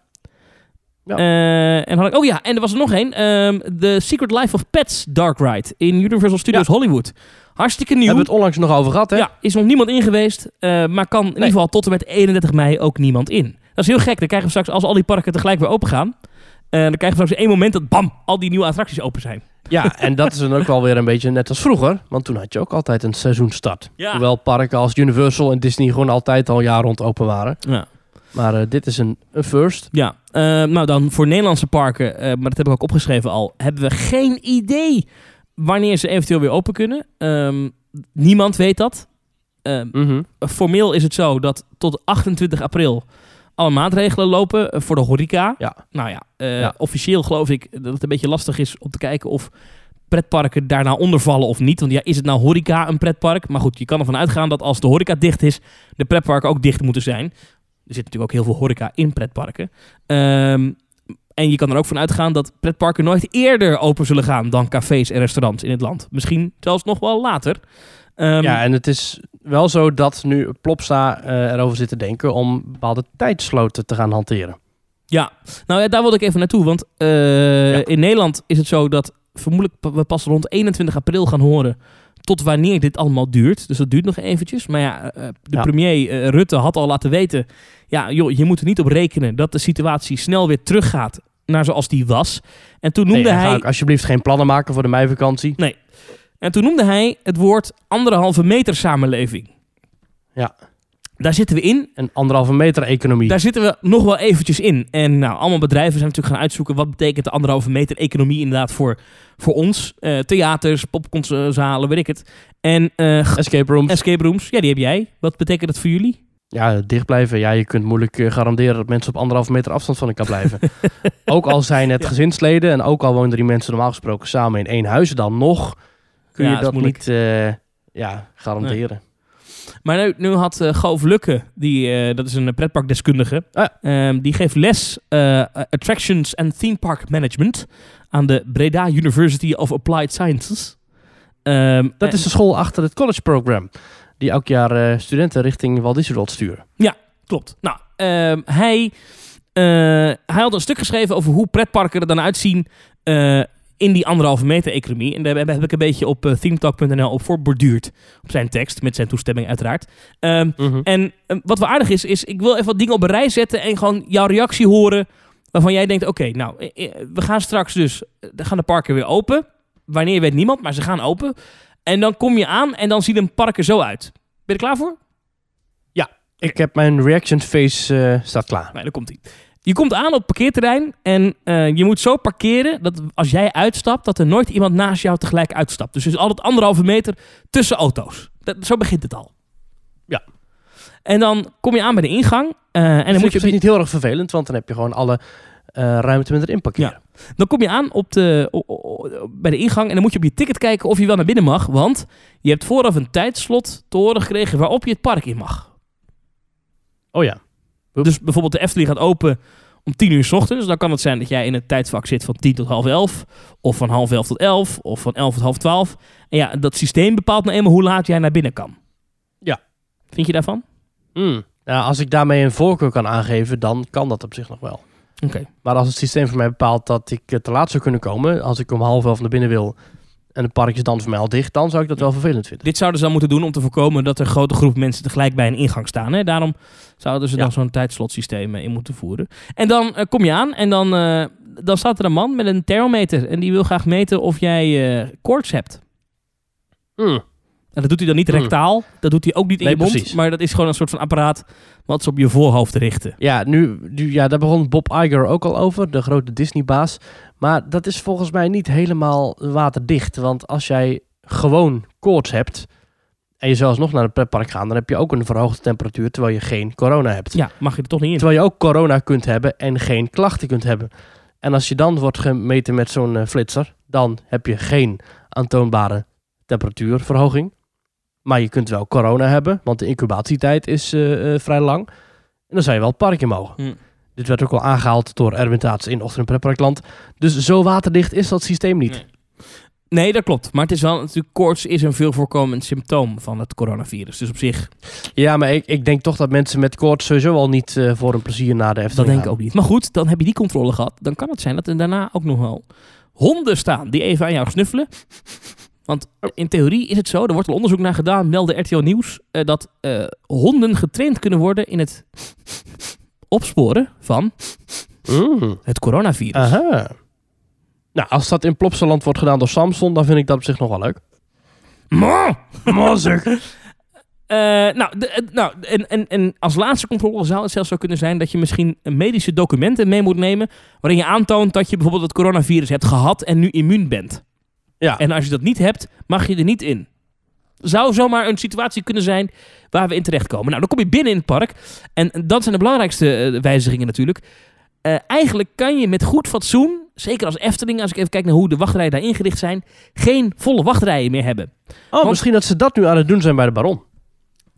Ja. Eh, en had ik, oh ja, en er was er nog één. ehm, The Secret Life of Pets Dark Ride in Universal Studios Hollywood. Hartstikke nieuw. Hebben we het onlangs nog over gehad, hè? Ja, is nog niemand in geweest. eh, maar kan in ieder geval tot en met 31 mei ook niemand in. Dat is heel gek. Dan krijgen we straks, als al die parken tegelijk weer open gaan... eh, dan krijgen we straks één moment dat bam, al die nieuwe attracties open zijn. Ja, en dat is dan ook wel weer een beetje net als vroeger. Want toen had je ook altijd een seizoenstart. Ja. Hoewel parken als Universal en Disney gewoon altijd al jaar rond open waren. Ja. Maar eh, dit is een, een first. Ja, nou dan voor Nederlandse parken, maar dat heb ik ook opgeschreven al, hebben we geen idee wanneer ze eventueel weer open kunnen. Ehm, niemand weet dat. Ehm, Mhm. formeel is het zo dat tot 28 april alle maatregelen lopen eh, voor de horeca. Ja. Nou ja, eh, Ja. officieel geloof ik dat het een beetje lastig is om te kijken of pretparken daarna ondervallen of niet. Want ja, is het nou horeca een pretpark? Maar goed, je kan ervan uitgaan dat als de horeca dicht is, de pretparken ook dicht moeten zijn. Er zit natuurlijk ook heel veel horeca in pretparken. Ehm, en je kan er ook van uitgaan dat pretparken nooit eerder open zullen gaan dan cafés en restaurants in het land. Misschien zelfs nog wel later. Ehm, ja, en het is wel zo dat nu Plopsa eh, erover zit te denken om bepaalde tijdsloten te gaan hanteren. Ja, nou ja, daar wilde ik even naartoe. Want eh, in Nederland is het zo dat vermoedelijk we pas rond 21 april gaan horen tot wanneer dit allemaal duurt. Dus dat duurt nog eventjes. Maar ja, eh, de Ja. premier Rutte had al laten weten... ja, joh, je moet er niet op rekenen dat de situatie snel weer teruggaat naar zoals die was. En toen noemde Nee, hij... alsjeblieft geen plannen maken voor de meivakantie. En toen noemde hij het woord anderhalve meter samenleving. Ja. Daar zitten we in. Een anderhalve meter economie. Daar zitten we nog wel eventjes in. En nou, allemaal bedrijven zijn natuurlijk gaan uitzoeken... wat betekent de anderhalve meter economie inderdaad voor, voor ons. Eh, theaters, popcornzalen, weet ik het. En eh, Escape rooms. escape rooms, ja, die heb jij. Wat betekent dat voor jullie? Ja, dicht blijven. Ja, je kunt moeilijk eh, garanderen dat mensen op anderhalve meter afstand van elkaar blijven. ook al zijn het Ja. gezinsleden en ook al wonen die mensen normaal gesproken samen in één huis, dan nog kun Ja, je dat niet eh, ja, garanderen. Maar nu, nu had eh Goof Lukke, die, dat is een pretparkdeskundige... Ah. ehm, die geeft les Attractions and Theme Park Management... aan de Breda University of Applied Sciences. Ehm, Dat is de school achter het college program. Die elk jaar eh, studenten richting Walt Disney World sturen. Klopt. Nou, ehm, hij, eh, hij had een stuk geschreven over hoe pretparken er dan uitzien. eh, in die anderhalve meter economie. En daar heb ik een beetje op uh, themetalk.nl op voorborduurd. Op zijn tekst, met zijn toestemming uiteraard. Ehm, Mhm. En eh, wat wel aardig is, is ik wil even wat dingen op een rij zetten en gewoon jouw reactie horen. Waarvan jij denkt, oké, nou, we gaan straks dus, gaan de parken weer open. Wanneer weet niemand, maar ze gaan open. En dan kom je aan en dan ziet een park er zo uit. Ben je er klaar voor? Ik heb mijn reaction face eh, staat klaar. Nee, daar komt hij. Je komt aan op het parkeerterrein en eh, je moet zo parkeren dat als jij uitstapt, dat er nooit iemand naast jou tegelijk uitstapt. Dus er is altijd anderhalve meter tussen auto's. Dat, zo begint het al. Ja. En dan kom je aan bij de ingang eh, en dan En moet je op die- niet heel erg vervelend, want dan heb je gewoon alle eh, ruimte met erin parkeren. Dan kom je aan op de, o- o- o- bij de ingang en dan moet je op je ticket kijken of je wel naar binnen mag. Want je hebt vooraf een tijdslot te horen gekregen waarop je het park in mag. Oh ja. Dus bijvoorbeeld de Efteling gaat open om 10 uur s ochtends. Dan kan het zijn dat jij in het tijdvak zit van 10 tot half 11. Of van half 11 tot 11. Of van 11 tot half 12. En ja, dat systeem bepaalt nou eenmaal hoe laat jij naar binnen kan. Ja. Vind je daarvan? Nou, als ik daarmee een voorkeur kan aangeven, dan kan dat op zich nog wel. Oké. Maar als het systeem voor mij bepaalt dat ik eh, te laat zou kunnen komen, als ik om half elf naar binnen wil en het park is dan voor mij al dicht, dan zou ik dat wel vervelend vinden. Dit zouden ze dan moeten doen om te voorkomen dat er een grote groep mensen tegelijk bij een ingang staan. Hè? Daarom zouden ze Ja. dan zo'n tijdslotsysteem eh, in moeten voeren. En dan eh, kom je aan en dan, eh, dan staat er een man met een thermometer. En die wil graag meten of jij koorts hebt. Hmm. En dat doet hij dan niet Hmm. rectaal. Dat doet hij ook niet in Nee, je mond. precies. Maar dat is gewoon een soort van apparaat wat ze op je voorhoofd richten. Ja, nu, nu, ja, daar begon Bob Iger ook al over, de grote Disney-baas. Maar dat is volgens mij niet helemaal waterdicht. Want als jij gewoon koorts hebt en je zou alsnog naar het pretpark gaan, dan heb je ook een verhoogde temperatuur terwijl je geen corona hebt. Ja, mag je er toch niet in. Terwijl je ook corona kunt hebben en geen klachten kunt hebben. En als je dan wordt gemeten met zo'n eh, flitser, dan heb je geen aantoonbare temperatuurverhoging. Maar je kunt wel corona hebben, want de incubatietijd is eh, eh, vrij lang. En dan zou je wel het park in mogen. Hm. Dit werd ook al aangehaald door Erwin Taats in Ochtend Pretparkland. Dus zo waterdicht is dat systeem niet. Nee. Nee, dat klopt. Maar het is wel natuurlijk, koorts is een veel voorkomend symptoom van het coronavirus. Dus op zich, Ja, maar ik, ik denk toch dat mensen met koorts sowieso al niet eh, voor een plezier naar de dat Efteling denk ik ook niet. Maar goed, dan heb je die controle gehad. Dan kan het zijn dat er daarna ook nog wel honden staan die even aan jou snuffelen. Want in theorie is het zo, er wordt al onderzoek naar gedaan, meldde RTL Nieuws, eh, dat eh, honden getraind kunnen worden in het opsporen van Mm. het coronavirus. Aha. Nou, als dat in Plopsaland wordt gedaan door Samson, dan vind ik dat op zich nog wel leuk. Maar- Mazig. Eh, nou, de- nou en, en, en als laatste controle zou het zelfs zo kunnen zijn dat je misschien medische documenten mee moet nemen. waarin je aantoont dat je bijvoorbeeld het coronavirus hebt gehad en nu immuun bent. Ja. En als je dat niet hebt, mag je er niet in. Zou zomaar een situatie kunnen zijn waar we in terechtkomen. Nou, dan kom je binnen in het park. En dat zijn de belangrijkste eh, wijzigingen natuurlijk. Eh, eigenlijk kan je met goed fatsoen, zeker als Efteling, als ik even kijk naar hoe de wachtrijen daar ingericht zijn, geen volle wachtrijen meer hebben. Oh, Want- misschien dat ze dat nu aan het doen zijn bij de Baron.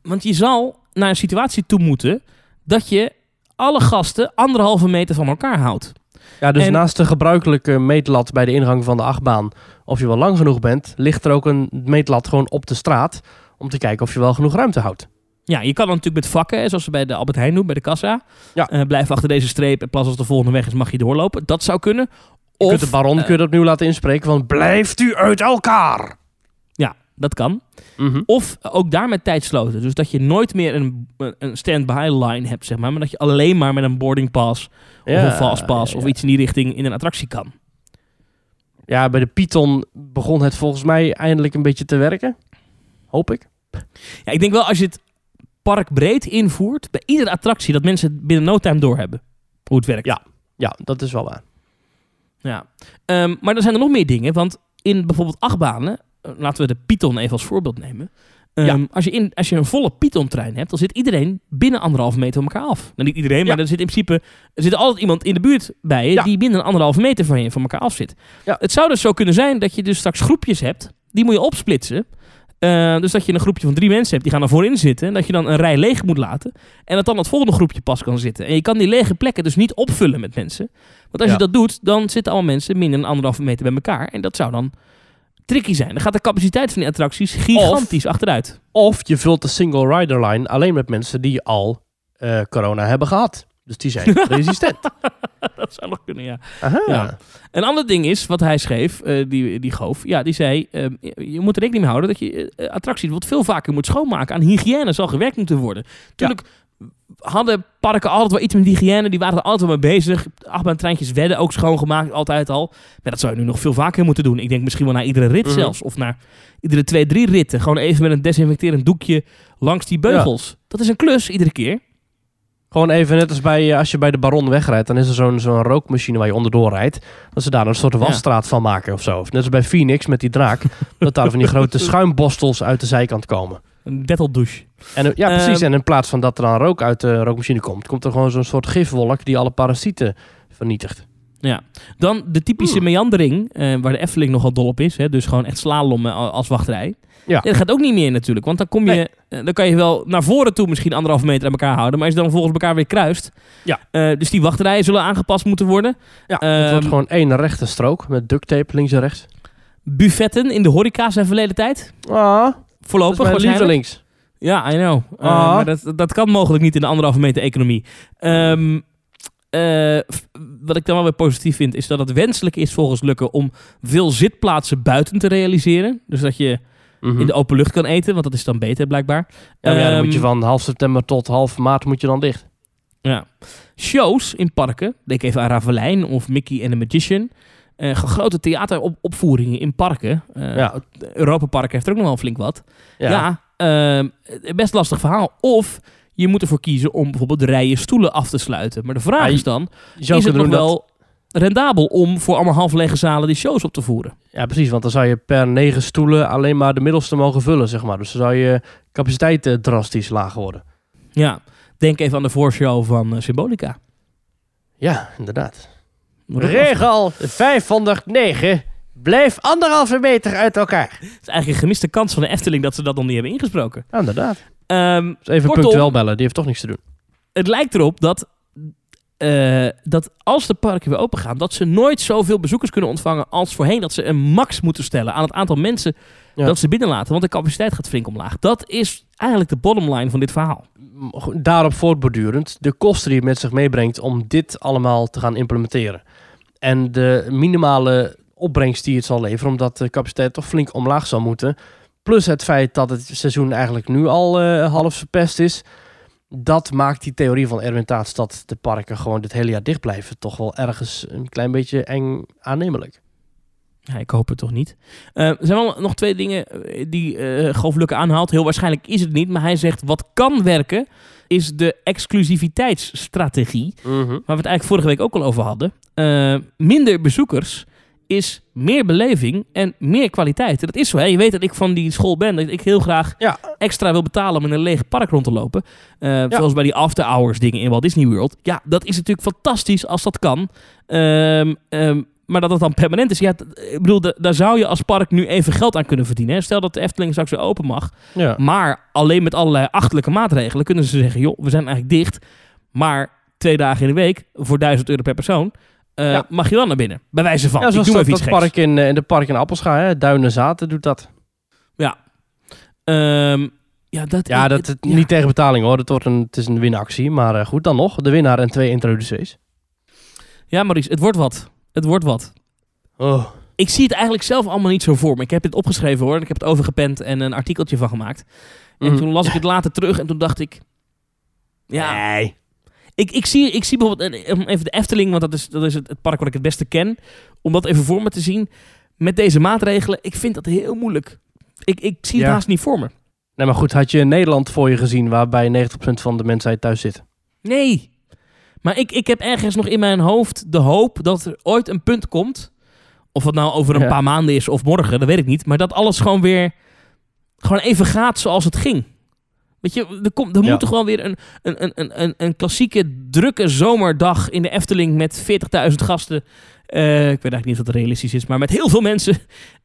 Want je zal naar een situatie toe moeten dat je alle gasten anderhalve meter van elkaar houdt. Ja, dus En- naast de gebruikelijke meetlat bij de ingang van de achtbaan, of je wel lang genoeg bent, ligt er ook een meetlat gewoon op de straat om te kijken of je wel genoeg ruimte houdt. Ja, je kan dan natuurlijk met vakken, zoals ze bij de Albert Heijn doen, bij de kassa. Ja. Eh, blijf achter deze streep en pas als de volgende weg is, mag je doorlopen. Dat zou kunnen. Of, kunt de Baron eh, kun je opnieuw laten inspreken van blijft u uit elkaar. ja, dat kan. Mhm. Of ook daar met tijdsloten. Dus dat je nooit meer een, een stand-by line hebt, zeg maar. Maar dat je alleen maar met een boarding pass of Ja, een fast pass ja, of iets in die richting in een attractie kan. Ja, bij de Python begon het volgens mij eindelijk een beetje te werken. Hoop ik. Ja, ik denk wel als je het park breed invoert, bij iedere attractie, dat mensen het binnen no time doorhebben. Hoe het werkt. Ja. Ja, dat is wel waar. Ja. Ehm, maar er zijn er nog meer dingen. Want in bijvoorbeeld achtbanen, eh, laten we de Python even als voorbeeld nemen. Ehm, Ja. als, je in, als je een volle Python-trein hebt, dan zit iedereen binnen anderhalve meter van elkaar af. Nou, niet iedereen, maar Ja. er zit in principe er zit altijd iemand in de buurt bij je Ja. die binnen anderhalve meter van je van elkaar af zit. Ja. Het zou dus zo kunnen zijn dat je dus straks groepjes hebt, die moet je opsplitsen. Eh, dus dat je een groepje van drie mensen hebt, die gaan er voorin zitten. En dat je dan een rij leeg moet laten. En dat dan het volgende groepje pas kan zitten. En je kan die lege plekken dus niet opvullen met mensen. Want als je dat doet, dan zitten allemaal mensen minder dan anderhalve meter bij elkaar. En dat zou dan tricky zijn. Dan gaat de capaciteit van die attracties gigantisch achteruit. Of je vult de single rider line alleen met mensen die al eh, corona hebben gehad. Dus die zijn resistent. dat zou nog kunnen, ja. Ja. Een ander ding is, wat hij schreef, eh, die, die goof, ja, die zei, ehm, je- moet er rekening mee houden dat je eh, attracties wat veel vaker moet schoonmaken. Aan hygiëne zal gewerkt moeten worden. Tuurlijk hadden parken altijd wel iets met hygiëne, die waren er altijd wel mee bezig. Achtbaantreintjes werden ook schoongemaakt, altijd al. Maar dat zou je nu nog veel vaker moeten doen. Ik denk misschien wel na iedere rit Mhm. zelfs, of na iedere twee, drie ritten. Gewoon even met een desinfecterend doekje langs die beugels. Dat is een klus, iedere keer. Gewoon even net als bij, eh, als je bij de Baron wegrijdt, dan is er zo'n zo'n rookmachine waar je onderdoor rijdt. Dat ze daar een soort wasstraat van maken of zo. Net als bij Phoenix met die draak. dat daar van die grote schuimbostels uit de zijkant komen. Een detteldouche. En, ja, precies. Ehm, en in plaats van dat er dan rook uit de rookmachine komt, komt er gewoon zo'n soort gifwolk die alle parasieten vernietigt. Dan de typische meandering, eh, waar de Efteling nogal dol op is. Hè, dus gewoon echt slalom eh, als wachtrij. Ja. dat gaat ook niet meer natuurlijk. Want dan, kom je, Nee. eh, dan kan je wel naar voren toe misschien anderhalve meter aan elkaar houden. Maar als je dan volgens elkaar weer kruist. Ja. dus die wachtrijen zullen aangepast moeten worden. Ja, het Ehm, wordt gewoon één rechte strook met duct tape links en rechts. Buffetten in de horeca zijn verleden tijd. Ah, is Voorlopig mijn waarschijnlijk. lievelings. Ja, I know. Eh, Ah. maar dat, dat kan mogelijk niet in de anderhalve meter economie. Ehm, eh, wat ik dan wel weer positief vind, is dat het wenselijk is volgens Lukken om veel zitplaatsen buiten te realiseren. Dus dat je Mhm. in de open lucht kan eten, want dat is dan beter blijkbaar. Ja, dan moet je Ehm, van half september tot half maart moet je dan dicht. Ja. Shows in parken. Denk even aan Ravelijn of Mickey and the Magician. Eh, grote theateropvoeringen in parken. Ja. Europa Park heeft er ook nog wel flink wat. Ja, Ja, ehm, best lastig verhaal. Of je moet ervoor kiezen om bijvoorbeeld rijen stoelen af te sluiten. Maar de vraag is dan, is het nog dat- wel rendabel om voor allemaal half lege zalen die shows op te voeren? Ja, precies. Want dan zou je per negen stoelen alleen maar de middelste mogen vullen, zeg maar. Dus dan zou je capaciteit eh, drastisch lager worden. Ja, denk even aan de voorshow van Symbolica. Ja, inderdaad. Regel 509. Blijf anderhalve meter uit elkaar. is eigenlijk een gemiste kans van de Efteling dat ze dat nog niet hebben ingesproken. Ja, inderdaad. Ehm, Dus even Kortom- punctueel bellen. Die heeft toch niks te doen. het lijkt erop dat, eh, dat als de parken weer open gaan, dat ze nooit zoveel bezoekers kunnen ontvangen als voorheen. Dat ze een max moeten stellen aan het aantal mensen Ja. dat ze binnenlaten. Want de capaciteit gaat flink omlaag. Dat is eigenlijk de bottom line van dit verhaal. Daarop voortbordurend de kosten die het met zich meebrengt om dit allemaal te gaan implementeren. En de minimale opbrengst die het zal leveren, omdat de capaciteit toch flink omlaag zal moeten. Plus het feit dat het seizoen eigenlijk nu al eh, half verpest is. Dat maakt die theorie van Erwin Taats dat de parken gewoon dit hele jaar dicht blijven toch wel ergens een klein beetje eng aannemelijk. Ja, ik hoop het toch niet. Eh, er zijn wel nog twee dingen eh, die Lukke aanhaalt. Heel waarschijnlijk is het niet, maar hij zegt wat kan werken is de exclusiviteitsstrategie. Waar we het eigenlijk vorige week ook al over hadden. Eh, minder bezoekers is meer beleving en meer kwaliteit. En dat is zo. Hè? Je weet dat ik van die school ben. Dat ik heel graag Ja. extra wil betalen om in een leeg park rond te lopen. Eh, Zoals bij die after hours dingen in Walt Disney World. Ja, dat is natuurlijk fantastisch als dat kan. Ehm, ehm, maar dat het dan permanent is. Ja, ik bedoel, da- daar zou je als park nu even geld aan kunnen verdienen. hè. Stel dat de Efteling straks weer open mag. Ja. Maar alleen met allerlei achtelijke maatregelen kunnen ze zeggen: joh, we zijn eigenlijk dicht. Maar twee dagen in de week voor 1000 euro per persoon. eh, Ja. Mag je wel naar binnen? Bij wijze van. Ja, ik zoals doe dat, dat park in, eh, in de park in Appelscha, hè, Duinen Zaten doet dat. Ehm, ja, dat, Ja, dat het, ja. niet tegen betaling hoor. Het, wordt een, het is een winactie. Maar eh, goed, dan nog. De winnaar en twee introducees. Ja, Maurice, het wordt wat. Het wordt wat. Oh. Ik zie het eigenlijk zelf allemaal niet zo voor me. Ik heb dit opgeschreven hoor. en Ik heb het overgepend en een artikeltje van gemaakt. En Mhm. toen las ik het later terug en toen dacht ik... Ja, Nee. ik, ik, zie, ik zie bijvoorbeeld even de Efteling, want dat is, dat is het, park wat ik het beste ken. Om dat even voor me te zien. Met deze maatregelen, ik vind dat heel moeilijk. Ik, ik zie het haast niet voor me. Nee, maar goed. Had je Nederland voor je gezien waarbij 90% van de mensheid thuis zit? Nee. Maar ik, ik heb ergens nog in mijn hoofd de hoop dat er ooit een punt komt. Of het nou over een Ja. paar maanden is of morgen, dat weet ik niet. Maar dat alles gewoon weer gewoon even gaat zoals het ging. Weet je, er, komt, er Ja. moet toch wel weer een, een, een- een, een, een klassieke drukke zomerdag in de Efteling met 40.000 gasten. Eh, ik weet eigenlijk niet of dat realistisch is, maar met heel veel mensen.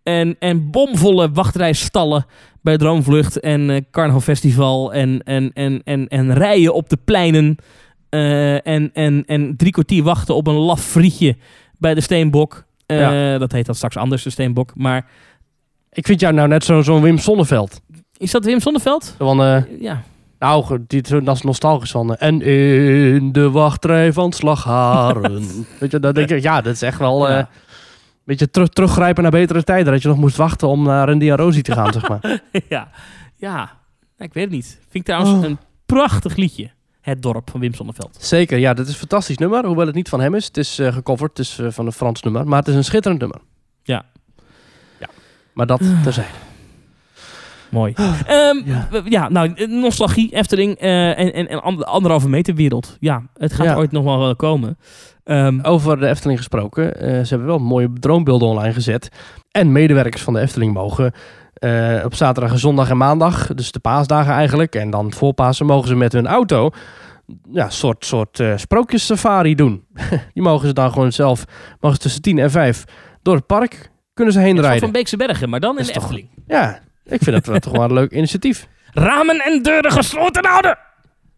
En, en bomvolle wachtrijstallen bij Droomvlucht en eh Carnaval Festival. En, en, en, en, en rijen op de pleinen. Eh, en, en, en drie kwartier wachten op een laf frietje bij de Steenbok. Eh, Dat heet dan straks anders, de Steenbok. Maar Ik vind jou nou net zo- zo'n Wim Sonneveld. is dat Wim Sonneveld? Van, eh, Ja. Nou, die, dat is nostalgisch van. En in de wachtrij van Slagharen. Weet je, dan denk ik, ja, dat is echt wel... Ja. een beetje terug, teruggrijpen naar betere tijden. Dat je nog moest wachten om naar India Rosie te gaan, zeg maar. ja. ja, ik weet het niet. Vind ik trouwens Oh. een prachtig liedje. Het dorp van Wim Sonneveld. Zeker, ja, dat is een fantastisch nummer. Hoewel het niet van hem is. Het is eh, gecoverd, het is eh, van een Frans nummer. Maar het is een schitterend nummer. Ja. Ja, maar dat terzijde. Mooi. Ehm, Ja. ja, nou, nostalgie, Efteling eh, en, en, en ander- anderhalve meter wereld. Ja, het gaat Ja. ooit nog wel komen. Ehm, Over de Efteling gesproken. ze hebben wel mooie droombeelden online gezet. En medewerkers van de Efteling mogen eh, op zaterdag en zondag en maandag, dus de paasdagen eigenlijk, en dan voor Pasen, mogen ze met hun auto ja, een soort, soort eh sprookjessafari doen. Die mogen ze dan gewoon zelf, mogen ze tussen 10 en 5 door het park, kunnen ze heen rijden. van Beekse Bergen, maar dan in de toch- Efteling. Ja, ik vind dat toch wel een leuk initiatief. Ramen en deuren gesloten houden!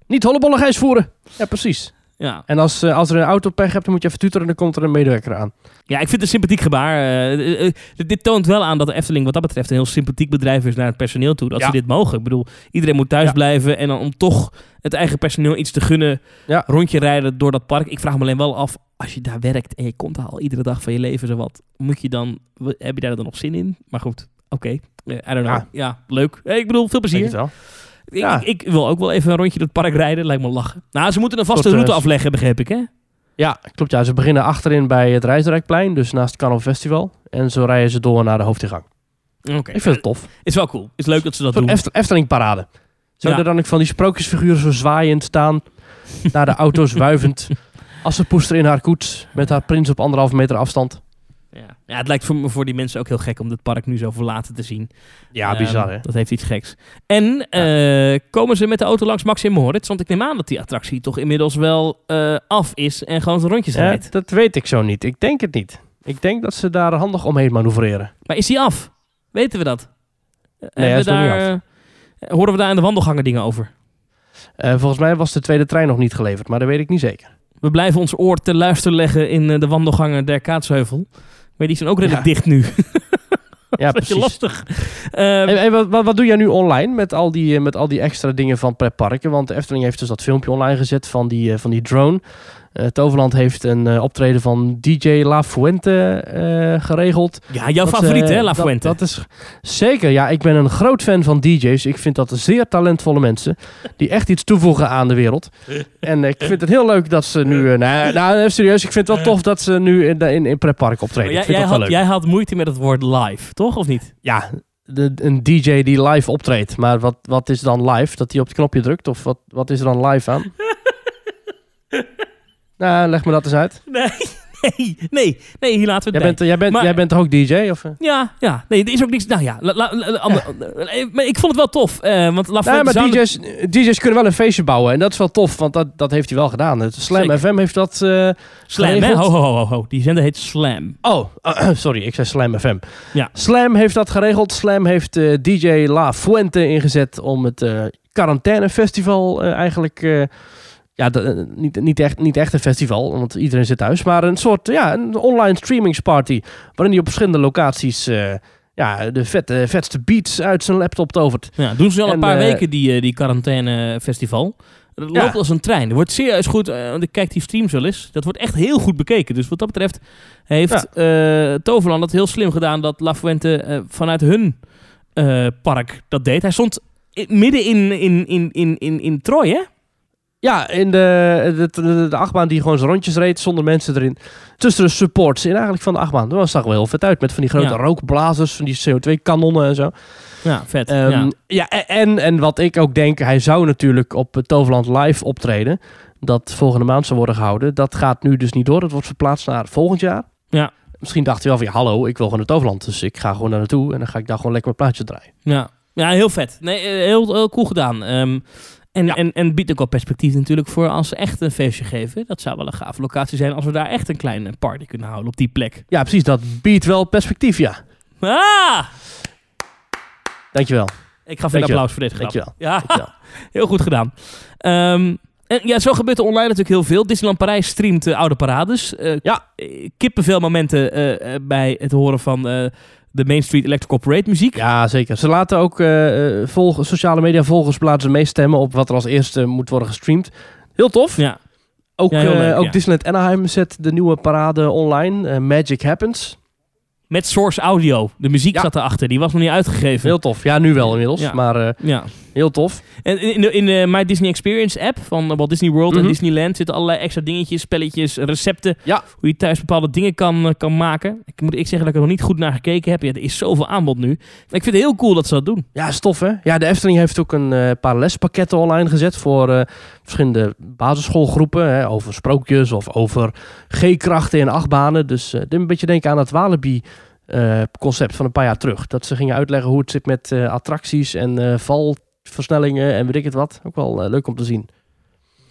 Niet hollebolle gijs voeren. Ja, precies. Ja. En als, eh, als er een auto pech hebt, dan moet je even tuteren en dan komt er een medewerker aan. ja, ik vind het een sympathiek gebaar. Eh, eh, dit toont wel aan dat de Efteling wat dat betreft een heel sympathiek bedrijf is naar het personeel toe. Dat Ja. ze dit mogen. Ik bedoel, iedereen moet thuis Ja. blijven. En dan om toch het eigen personeel iets te gunnen, Ja. rondje rijden door dat park. Ik vraag me alleen wel af, als je daar werkt en je komt daar al iedere dag van je leven, zowat, moet je dan, heb je daar dan nog zin in? Maar goed, oké. I don't know. Ja, Ja. leuk. Eh, Ik bedoel, veel plezier. wel? Ik, Ja. ik, ik wil ook wel even een rondje door het park rijden. Lijkt me lachen. Nou, ze moeten een vaste eh, route afleggen, begreep ik, hè? Ja, klopt. Ja, ze beginnen achterin bij het Rijsrijkplein, dus naast het Carnaval Festival. En zo rijden ze door naar de hoofdingang. Oké. Ik vind het tof. Is wel cool. Is leuk dat ze dat doen. Eftel- Efteling parade. Ja. er dan ook van die sprookjesfiguren zo zwaaiend staan, naar de auto's wuivend. Als ze poester in haar koets, met haar prins op anderhalve meter afstand. Ja. ja, het lijkt voor, voor die mensen ook heel gek om dit park nu zo verlaten te zien. Ja, Ehm, bizar hè. Dat heeft iets geks. En eh, komen ze met de auto langs Maxim Moritz? Want ik neem aan dat die attractie toch inmiddels wel eh, af is en gewoon zijn rondjes Ja, rijdt. dat weet ik zo niet. Ik denk het niet. Ik denk dat ze daar handig omheen manoeuvreren. Maar is die af? Weten we dat? Nog we daar, eh, horen we daar in de wandelgangen dingen over? Volgens mij was de tweede trein nog niet geleverd, maar dat weet ik niet zeker. We blijven ons oor te luisteren leggen in de wandelgangen der Kaatsheuvel. Maar die zijn ook redelijk Ja. dicht nu. Ja, Beetje precies. lastig. Eh, Hey, hey, wat, wat, wat doe jij nu online met al die, eh, met al die extra dingen van pretparken? Want de Efteling heeft dus dat filmpje online gezet van die, eh, van die drone. Eh, Toverland heeft een eh, optreden van DJ La Fuente eh, geregeld. ja, jouw Dat, favoriet hè, La Fuente. Dat, is zeker. Ja, ik ben een groot fan van DJ's. Ik vind dat zeer talentvolle mensen die echt iets toevoegen aan de wereld. En ik vind het heel leuk dat ze nu. nou, nou, serieus. Ik vind het wel tof dat ze nu in, in, in pretpark optreden. jij, jij, had, jij had moeite met het woord live, toch? Of niet? Ja, de, een DJ die live optreedt. Maar wat, wat is dan live? Dat hij op het knopje drukt? Of wat, wat is er dan live aan? nou, leg me dat eens uit. Nee, nee, nee, nee, hier laten we Jij het bent, jij, bent, Maar- jij bent toch ook DJ? Of, eh? Ja, ja. Nee, er is ook niks... Nou ja, la- la- la- ander- eh, maar ik vond het wel tof. eh, want La Nee, maar DJ's, DJ's kunnen wel een feestje bouwen. En dat is wel tof, want dat, dat heeft hij wel gedaan. Het Slam Zeker. FM heeft dat... eh, Slam, hè? Ho, ho, ho, ho. Die zender heet Slam. Oh, sorry, ik zei Slam FM. Ja. Slam heeft dat geregeld. Slam heeft DJ La Fuente ingezet om het quarantainefestival eigenlijk... eh, ja, de- eh, niet, niet, echt, niet echt een festival, want iedereen zit thuis. Maar een soort ja, een online streamingsparty. Waarin hij op verschillende locaties eh, ja, de vette, vetste beats uit zijn laptop tovert. Ja, doen ze al een En, paar eh, weken, die, eh, die quarantaine-festival. Dat Ja. loopt als een trein. Er wordt serieus goed... eh, want ik kijk die streams wel eens. Dat wordt echt heel goed bekeken. Dus wat dat betreft heeft eh, Toverland het heel slim gedaan... dat La Fuente eh, vanuit hun eh, park dat deed. Hij stond midden in, in, in, in, in, in Troy, hè? Ja, in de, de, de, de achtbaan die gewoon zijn rondjes reed zonder mensen erin. Tussen de supports in eigenlijk van de achtbaan. Dat zag wel heel vet uit met van die grote Ja. rookblazers, van die CO2-kanonnen en zo. Ja, vet. Ehm, ja. ja. en, en wat ik ook denk, hij zou natuurlijk op het Toverland live optreden. Dat volgende maand zou worden gehouden. Dat gaat nu dus niet door. Dat wordt verplaatst naar volgend jaar. Ja. Misschien dacht hij wel van, ja, hallo, ik wil gewoon naar Toverland. Dus ik ga gewoon daar naartoe en dan ga ik daar gewoon lekker mijn plaatje draaien. Ja, ja heel vet. Nee, eh, heel, heel cool gedaan. Ehm, en, Ja. en, en biedt ook wel perspectief natuurlijk voor als ze echt een feestje geven. Dat zou wel een gave locatie zijn als we daar echt een kleine party kunnen houden op die plek. Ja, precies. Dat biedt wel perspectief, ja. Ah! Dankjewel. Ik gaf een Dankjewel. applaus voor deze grap. Dankjewel. Ja, Dankjewel. heel goed gedaan. Ehm, En ja, zo gebeurt er online natuurlijk heel veel. Disneyland Parijs streamt eh, oude parades. Eh, Ja. Kippenveel momenten eh, bij het horen van de Main Street Electrical Parade muziek. Ja, zeker. Ze laten ook eh, eh, volg- sociale media volgers plaatsen meestemmen op wat er als eerste moet worden gestreamd. Heel tof. Ja. Ook, Ja, eh, ook ja. Disneyland Anaheim zet de nieuwe parade online. Magic Happens. Met Source Audio. De muziek Ja. zat erachter. Die was nog niet uitgegeven. Heel tof. Ja, nu wel inmiddels. Maar Ja. Heel tof. En in de, in de My Disney Experience app van Walt Disney World Mhm. en Disneyland zitten allerlei extra dingetjes, spelletjes, recepten. Ja. Hoe je thuis bepaalde dingen kan, eh, kan maken. Ik moet ik zeggen dat ik er nog niet goed naar gekeken heb. Ja, er is zoveel aanbod nu. Maar ik vind het heel cool dat ze dat doen. Ja, is tof hè. Ja, de Efteling heeft ook een eh, paar lespakketten online gezet voor eh, verschillende basisschoolgroepen. Hè, over sprookjes of over G-krachten en achtbanen. Dus eh, dit een beetje denken aan het Walibi eh, concept van een paar jaar terug. Dat ze gingen uitleggen hoe het zit met eh, attracties en eh, valversnellingen en weet ik het wat. Ook wel eh, leuk om te zien.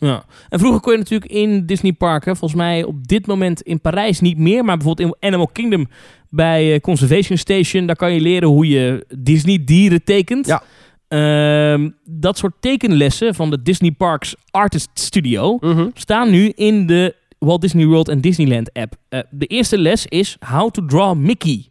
Ja. En vroeger kon je natuurlijk in Disney parken, volgens mij op dit moment in Parijs niet meer, maar bijvoorbeeld in Animal Kingdom bij eh, Conservation Station, daar kan je leren hoe je Disney dieren tekent. Ja. Ehm, dat soort tekenlessen van de Disney Parks Artist Studio Mhm. staan nu in de Walt Disney World en Disneyland app. Eh, de eerste les is How to Draw Mickey.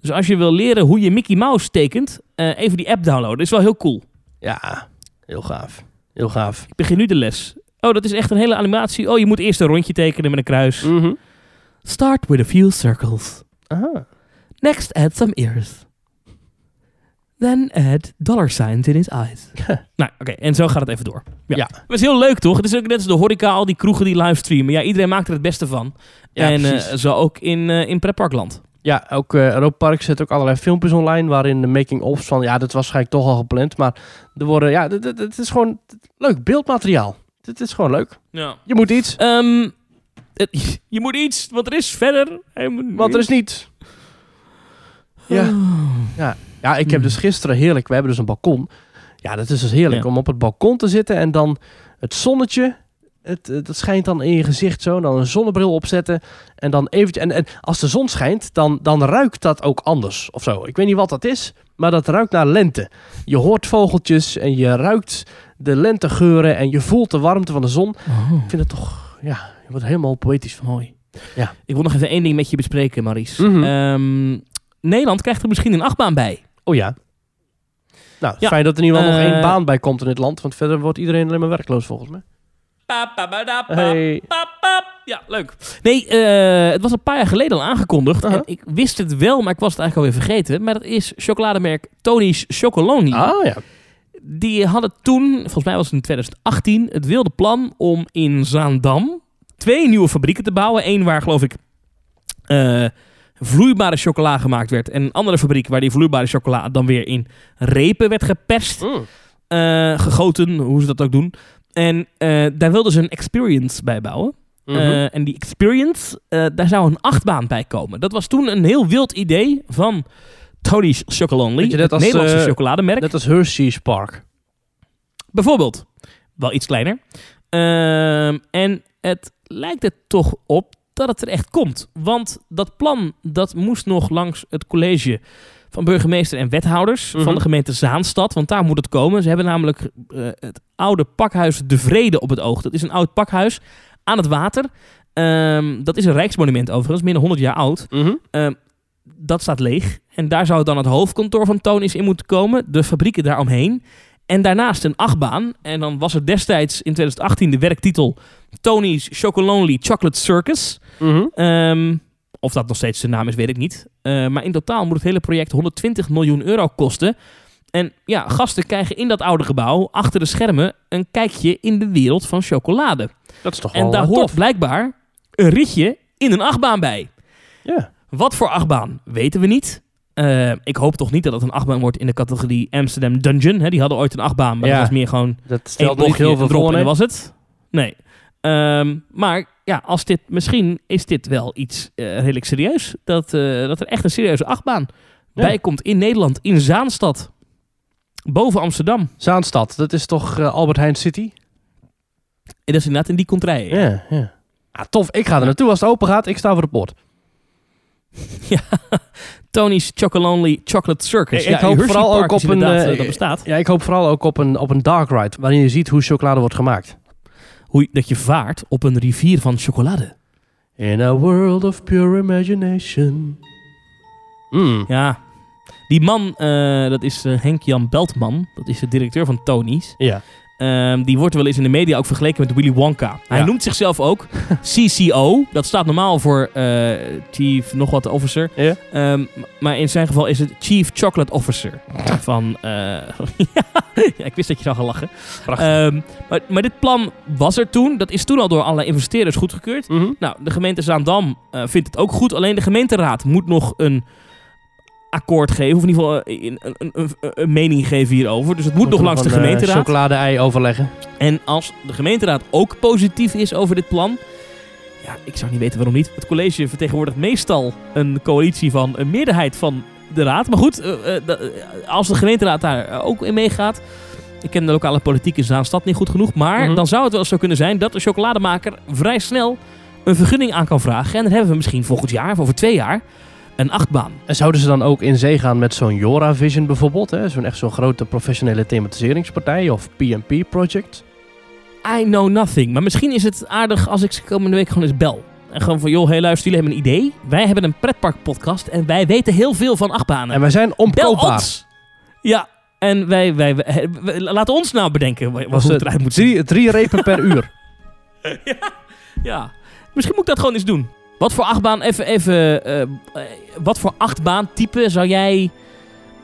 Dus als je wil leren hoe je Mickey Mouse tekent, even die app downloaden. Dat is wel heel cool. Ja, heel gaaf. Heel gaaf. Ik begin nu de les. Oh, dat is echt een hele animatie. Oh, je moet eerst een rondje tekenen met een kruis. Mhm. Start with a few circles. Aha. Next add some ears. Then add dollar signs in his eyes. nou, oké. En zo gaat het even door. Ja. Het is heel leuk, toch? Het is ook net als de horeca, al die kroegen die livestreamen. Ja, iedereen maakt er het beste van. Ja, en eh, zo ook in, eh in Pretparkland. Ja, ook Europa Park zet ook allerlei filmpjes online waarin de making-ofs van, ja, dat was waarschijnlijk toch al gepland, maar er worden, ja, het is gewoon leuk beeldmateriaal. Dit is gewoon leuk. Ja. Je moet iets, Ehm, het- je moet iets, want er is verder. want er is niets. Ja. Ja, ja ik heb dus gisteren heerlijk, we hebben dus een balkon. Ja, dat is dus heerlijk Ja. om op het balkon te zitten en dan het zonnetje, het, het, dat schijnt dan in je gezicht zo, dan een zonnebril opzetten en dan eventjes, en, en als de zon schijnt, dan, dan ruikt dat ook anders of zo. Ik weet niet wat dat is, maar dat ruikt naar lente. Je hoort vogeltjes en je ruikt de lentegeuren en je voelt de warmte van de zon. Oh, Ik vind het toch, ja, je wordt helemaal poëtisch van. mooi. Ja. Ik wil nog even één ding met je bespreken, Maries. Mhm. Ehm, Nederland krijgt er misschien een achtbaan bij. Oh ja. Nou, Ja. fijn dat er in ieder geval nog Eh, één baan bij komt in het land, want verder wordt iedereen alleen maar werkloos volgens mij. Hey. pa, pa. Ja, leuk. Nee, eh, het was een paar jaar geleden al aangekondigd. En ik wist het wel, maar ik was het eigenlijk alweer vergeten. Maar dat is chocolademerk Tony's Chocolonely. Ah ja. Die hadden toen, volgens mij was het in 2018, het wilde plan om in Zaandam twee nieuwe fabrieken te bouwen. Eén waar, geloof ik, eh, vloeibare chocola gemaakt werd. En een andere fabriek waar die vloeibare chocola dan weer in repen werd geperst. Mm. eh, gegoten, hoe ze dat ook doen. En eh, daar wilden ze een experience bij bouwen. Mhm. Eh, en die experience, eh, daar zou een achtbaan bij komen. Dat was toen een heel wild idee van Tony's Chocolonely, je, het als, Nederlandse chocolademerk. Net als Hershey's Park. Bijvoorbeeld. Wel iets kleiner. Ehm, en het lijkt er toch op dat het er echt komt. Want dat plan dat moest nog langs het college van burgemeester en wethouders Mhm. van de gemeente Zaanstad. Want daar moet het komen. Ze hebben namelijk eh, het oude pakhuis De Vrede op het oog. Dat is een oud pakhuis aan het water. Ehm, dat is een rijksmonument overigens, meer dan 100 jaar oud. Mhm. Ehm, dat staat leeg. En daar zou dan het hoofdkantoor van Tony's in moeten komen. De fabrieken daaromheen. En daarnaast een achtbaan. En dan was er destijds in 2018 de werktitel Tony's Chocolonely Chocolate Circus. Mhm. Ehm, of dat nog steeds de naam is, weet ik niet. Eh, maar in totaal moet het hele project 120 miljoen euro kosten. En ja, gasten krijgen in dat oude gebouw, achter de schermen, een kijkje in de wereld van chocolade. Dat is toch En wel daar eh, hoort tof. blijkbaar een ritje in een achtbaan bij. Ja. Wat voor achtbaan, weten we niet. Eh, ik hoop toch niet dat het een achtbaan wordt in de categorie Amsterdam Dungeon. Hè? Die hadden ooit een achtbaan, maar Ja. dat was meer gewoon Dat stelt nog heel veel voor. en was het. Nee. Ehm, maar ja, als dit, misschien is dit wel iets eh, redelijk serieus. Dat, eh, dat er echt een serieuze achtbaan Ja. bij komt in Nederland, in Zaanstad. Boven Amsterdam. Zaanstad, dat is toch eh, Albert Heijn City? En dat is inderdaad in die contraien. Ja, ja. Ah, tof, ik ga er naartoe als het open gaat. Ik sta voor de poort. Tony's Chocolonely Chocolate Circus. Ik- ik ja, hoop vooral ook op een, dat bestaat. Ja, ik hoop vooral ook op een, op een dark ride, waarin je ziet hoe chocolade wordt gemaakt. Hoe, dat je vaart op een rivier van chocolade. In a world of pure imagination. Mm. Ja, die man, eh, dat is eh, Henk-Jan Beltman. Dat is de directeur van Tony's. Ja. Ehm, die wordt wel eens in de media ook vergeleken met Willy Wonka. Hij Ja. noemt zichzelf ook CCO. Dat staat normaal voor eh, Chief nog wat officer. Ehm, maar in zijn geval is het Chief Chocolate Officer. Van, eh, ja, ik wist dat je zou gaan lachen. Ehm, maar, maar dit plan was er toen. Dat is toen al door allerlei investeerders goedgekeurd. Mhm. Nou, de gemeente Zaandam eh, vindt het ook goed. Alleen de gemeenteraad moet nog een akkoord geven. Of in ieder geval eh, een, een, een, een mening geven hierover. Dus het moet nog langs de Van, eh, gemeenteraad. chocolade-ei overleggen. En als de gemeenteraad ook positief is over dit plan. Ja, ik zou niet weten waarom niet. Het college vertegenwoordigt meestal een coalitie van een meerderheid van de raad. Maar goed, eh, als de gemeenteraad daar ook in meegaat. Ik ken de lokale politiek in Zaanstad niet goed genoeg. Maar Mhm. dan zou het wel zo kunnen zijn dat de chocolademaker vrij snel een vergunning aan kan vragen. En dan hebben we misschien volgend jaar of over twee jaar een achtbaan. En zouden ze dan ook in zee gaan met zo'n Jora Vision bijvoorbeeld? hè? Zo'n echt zo'n grote professionele thematiseringspartij of PMP project? I know nothing. Maar misschien is het aardig als ik ze komende week gewoon eens bel. En gewoon van, joh, hey luister, jullie hebben een idee. Wij hebben een pretparkpodcast en wij weten heel veel van achtbanen. En wij zijn bel omkoopbaar. ons! Ja, en wij, wij, wij- wij- laat ons nou bedenken wat, Was hoe het eruit moet zien. drie, drie repen per uur. Ja, misschien moet ik dat gewoon eens doen. Wat voor achtbaan, even, even, eh, eh, wat voor achtbaan type zou jij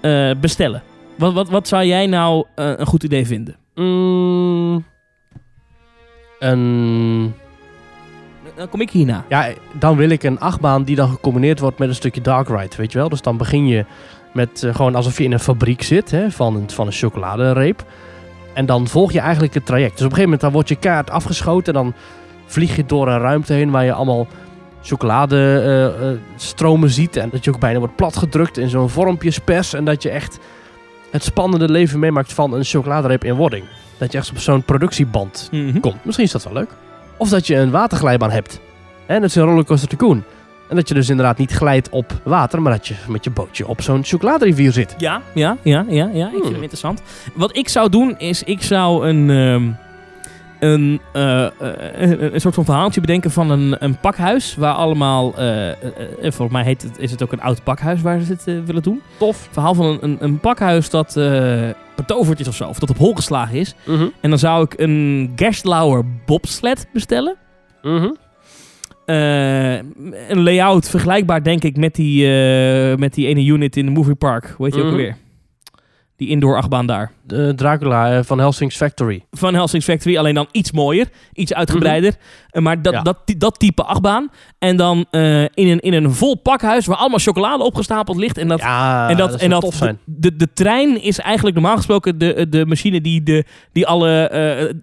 eh, bestellen? Wat, wat, wat zou jij nou een goed idee vinden? Mm, een, Dan kom ik hierna. ja, dan wil ik een achtbaan die dan gecombineerd wordt met een stukje dark ride, weet je wel? Dus dan begin je met gewoon alsof je in een fabriek zit hè, van, een, van een chocoladereep. En dan volg je eigenlijk het traject. Dus op een gegeven moment dan wordt je kaart afgeschoten en dan vlieg je door een ruimte heen waar je allemaal chocoladestromen stromen ziet. En dat je ook bijna wordt platgedrukt in zo'n vormpjes pers. En dat je echt het spannende leven meemaakt van een chocoladereep in wording. Dat je echt op zo'n productieband Mhm. komt. Misschien is dat wel leuk. Of dat je een waterglijbaan hebt. En dat is een rollercoaster tycoon. En dat je dus inderdaad niet glijdt op water, maar dat je met je bootje op zo'n chocoladerivier zit. Ja, ja, ja, ja, ja. Ik vind Hmm. hem interessant. Wat ik zou doen is, ik zou een, ehm, een, eh, eh, een, een soort van verhaaltje bedenken van een, een pakhuis. Waar allemaal, eh, eh, eh, volgens mij heet het, is het ook een oud pakhuis waar ze het eh, willen doen. Tof. Verhaal van een, een, een pakhuis dat eh betoverd is of zo. Of dat op hol geslagen is. Mhm. En dan zou ik een Gerstlauer bobsled bestellen. Mhm. Eh, een layout vergelijkbaar, denk ik, met die, eh, met die ene unit in de Movie Park. Hoe heet die ook Mhm. alweer? Die indoor achtbaan daar. De Dracula eh, van Helsing's Factory. Van Helsing's Factory, alleen dan iets mooier, iets uitgebreider. Eh, maar dat, Ja. dat, dat type achtbaan. En dan eh, in, een, in een vol pakhuis waar allemaal chocolade opgestapeld ligt. En dat, ja, en dat, dat en dat tof zijn. De, de, de trein is eigenlijk normaal gesproken de, de machine die, de, die alle eh,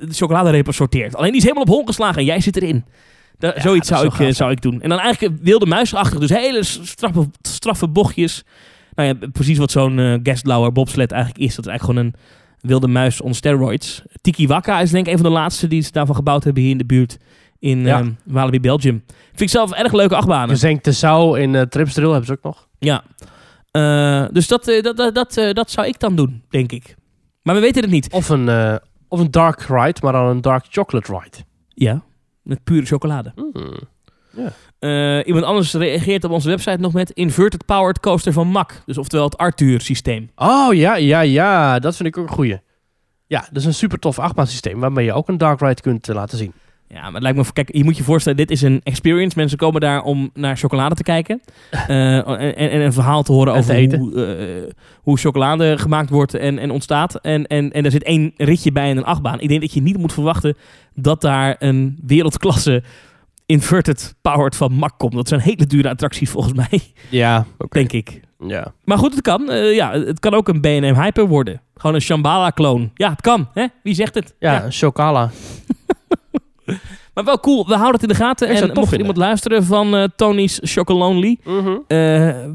de chocoladerepen sorteert. Alleen die is helemaal op hol geslagen en jij zit erin. Da- Ja, zoiets zou ik, zou ik doen. En dan eigenlijk wilde muisachtig, dus hele straffe, straffe bochtjes. Nou ja, precies wat zo'n eh Gastlauer bobsled eigenlijk is. Dat is eigenlijk gewoon een wilde muis on steroids. Tiki Waka is denk ik een van de laatste die ze daarvan gebouwd hebben hier in de buurt. In Ja. ehm, Walibi, Belgium. Vind ik zelf erg leuke achtbanen. Gezengd de Zou in uh, Tripsdrill hebben ze ook nog. Ja. Eh, dus dat, dat, dat, dat, dat zou ik dan doen, denk ik. Maar we weten het niet. Of een, of een dark ride, maar dan een dark chocolate ride. Ja, met pure chocolade. Hmm. Eh, iemand anders reageert op onze website nog met Inverted Powered Coaster van MAC. Dus oftewel het Arthur-systeem. Oh ja, ja, ja. Dat vind ik ook een goeie. Ja, dat is een super tof achtbaansysteem waarmee je ook een dark ride kunt eh, laten zien. Ja, maar het lijkt me... Kijk, je moet je voorstellen, dit is een experience. Mensen komen daar om naar chocolade te kijken. Eh, en, en een verhaal te horen En over te hoe, hoe chocolade gemaakt wordt en, en ontstaat. En, en, en er zit één ritje bij in een achtbaan. Ik denk dat je niet moet verwachten dat daar een wereldklasse inverted powered van MAC komt. Dat zijn hele dure attracties volgens mij, Ja, denk ik. Ja. Maar goed, het kan. Eh, ja, het kan ook een B&M Hyper worden. Gewoon een Shambhala-kloon. Ja, het kan. Hè? Wie zegt het? Ja, een chocala. Maar wel cool. We houden het in de gaten. En mocht iemand luisteren van eh, Tony's Chocolonely. Eh,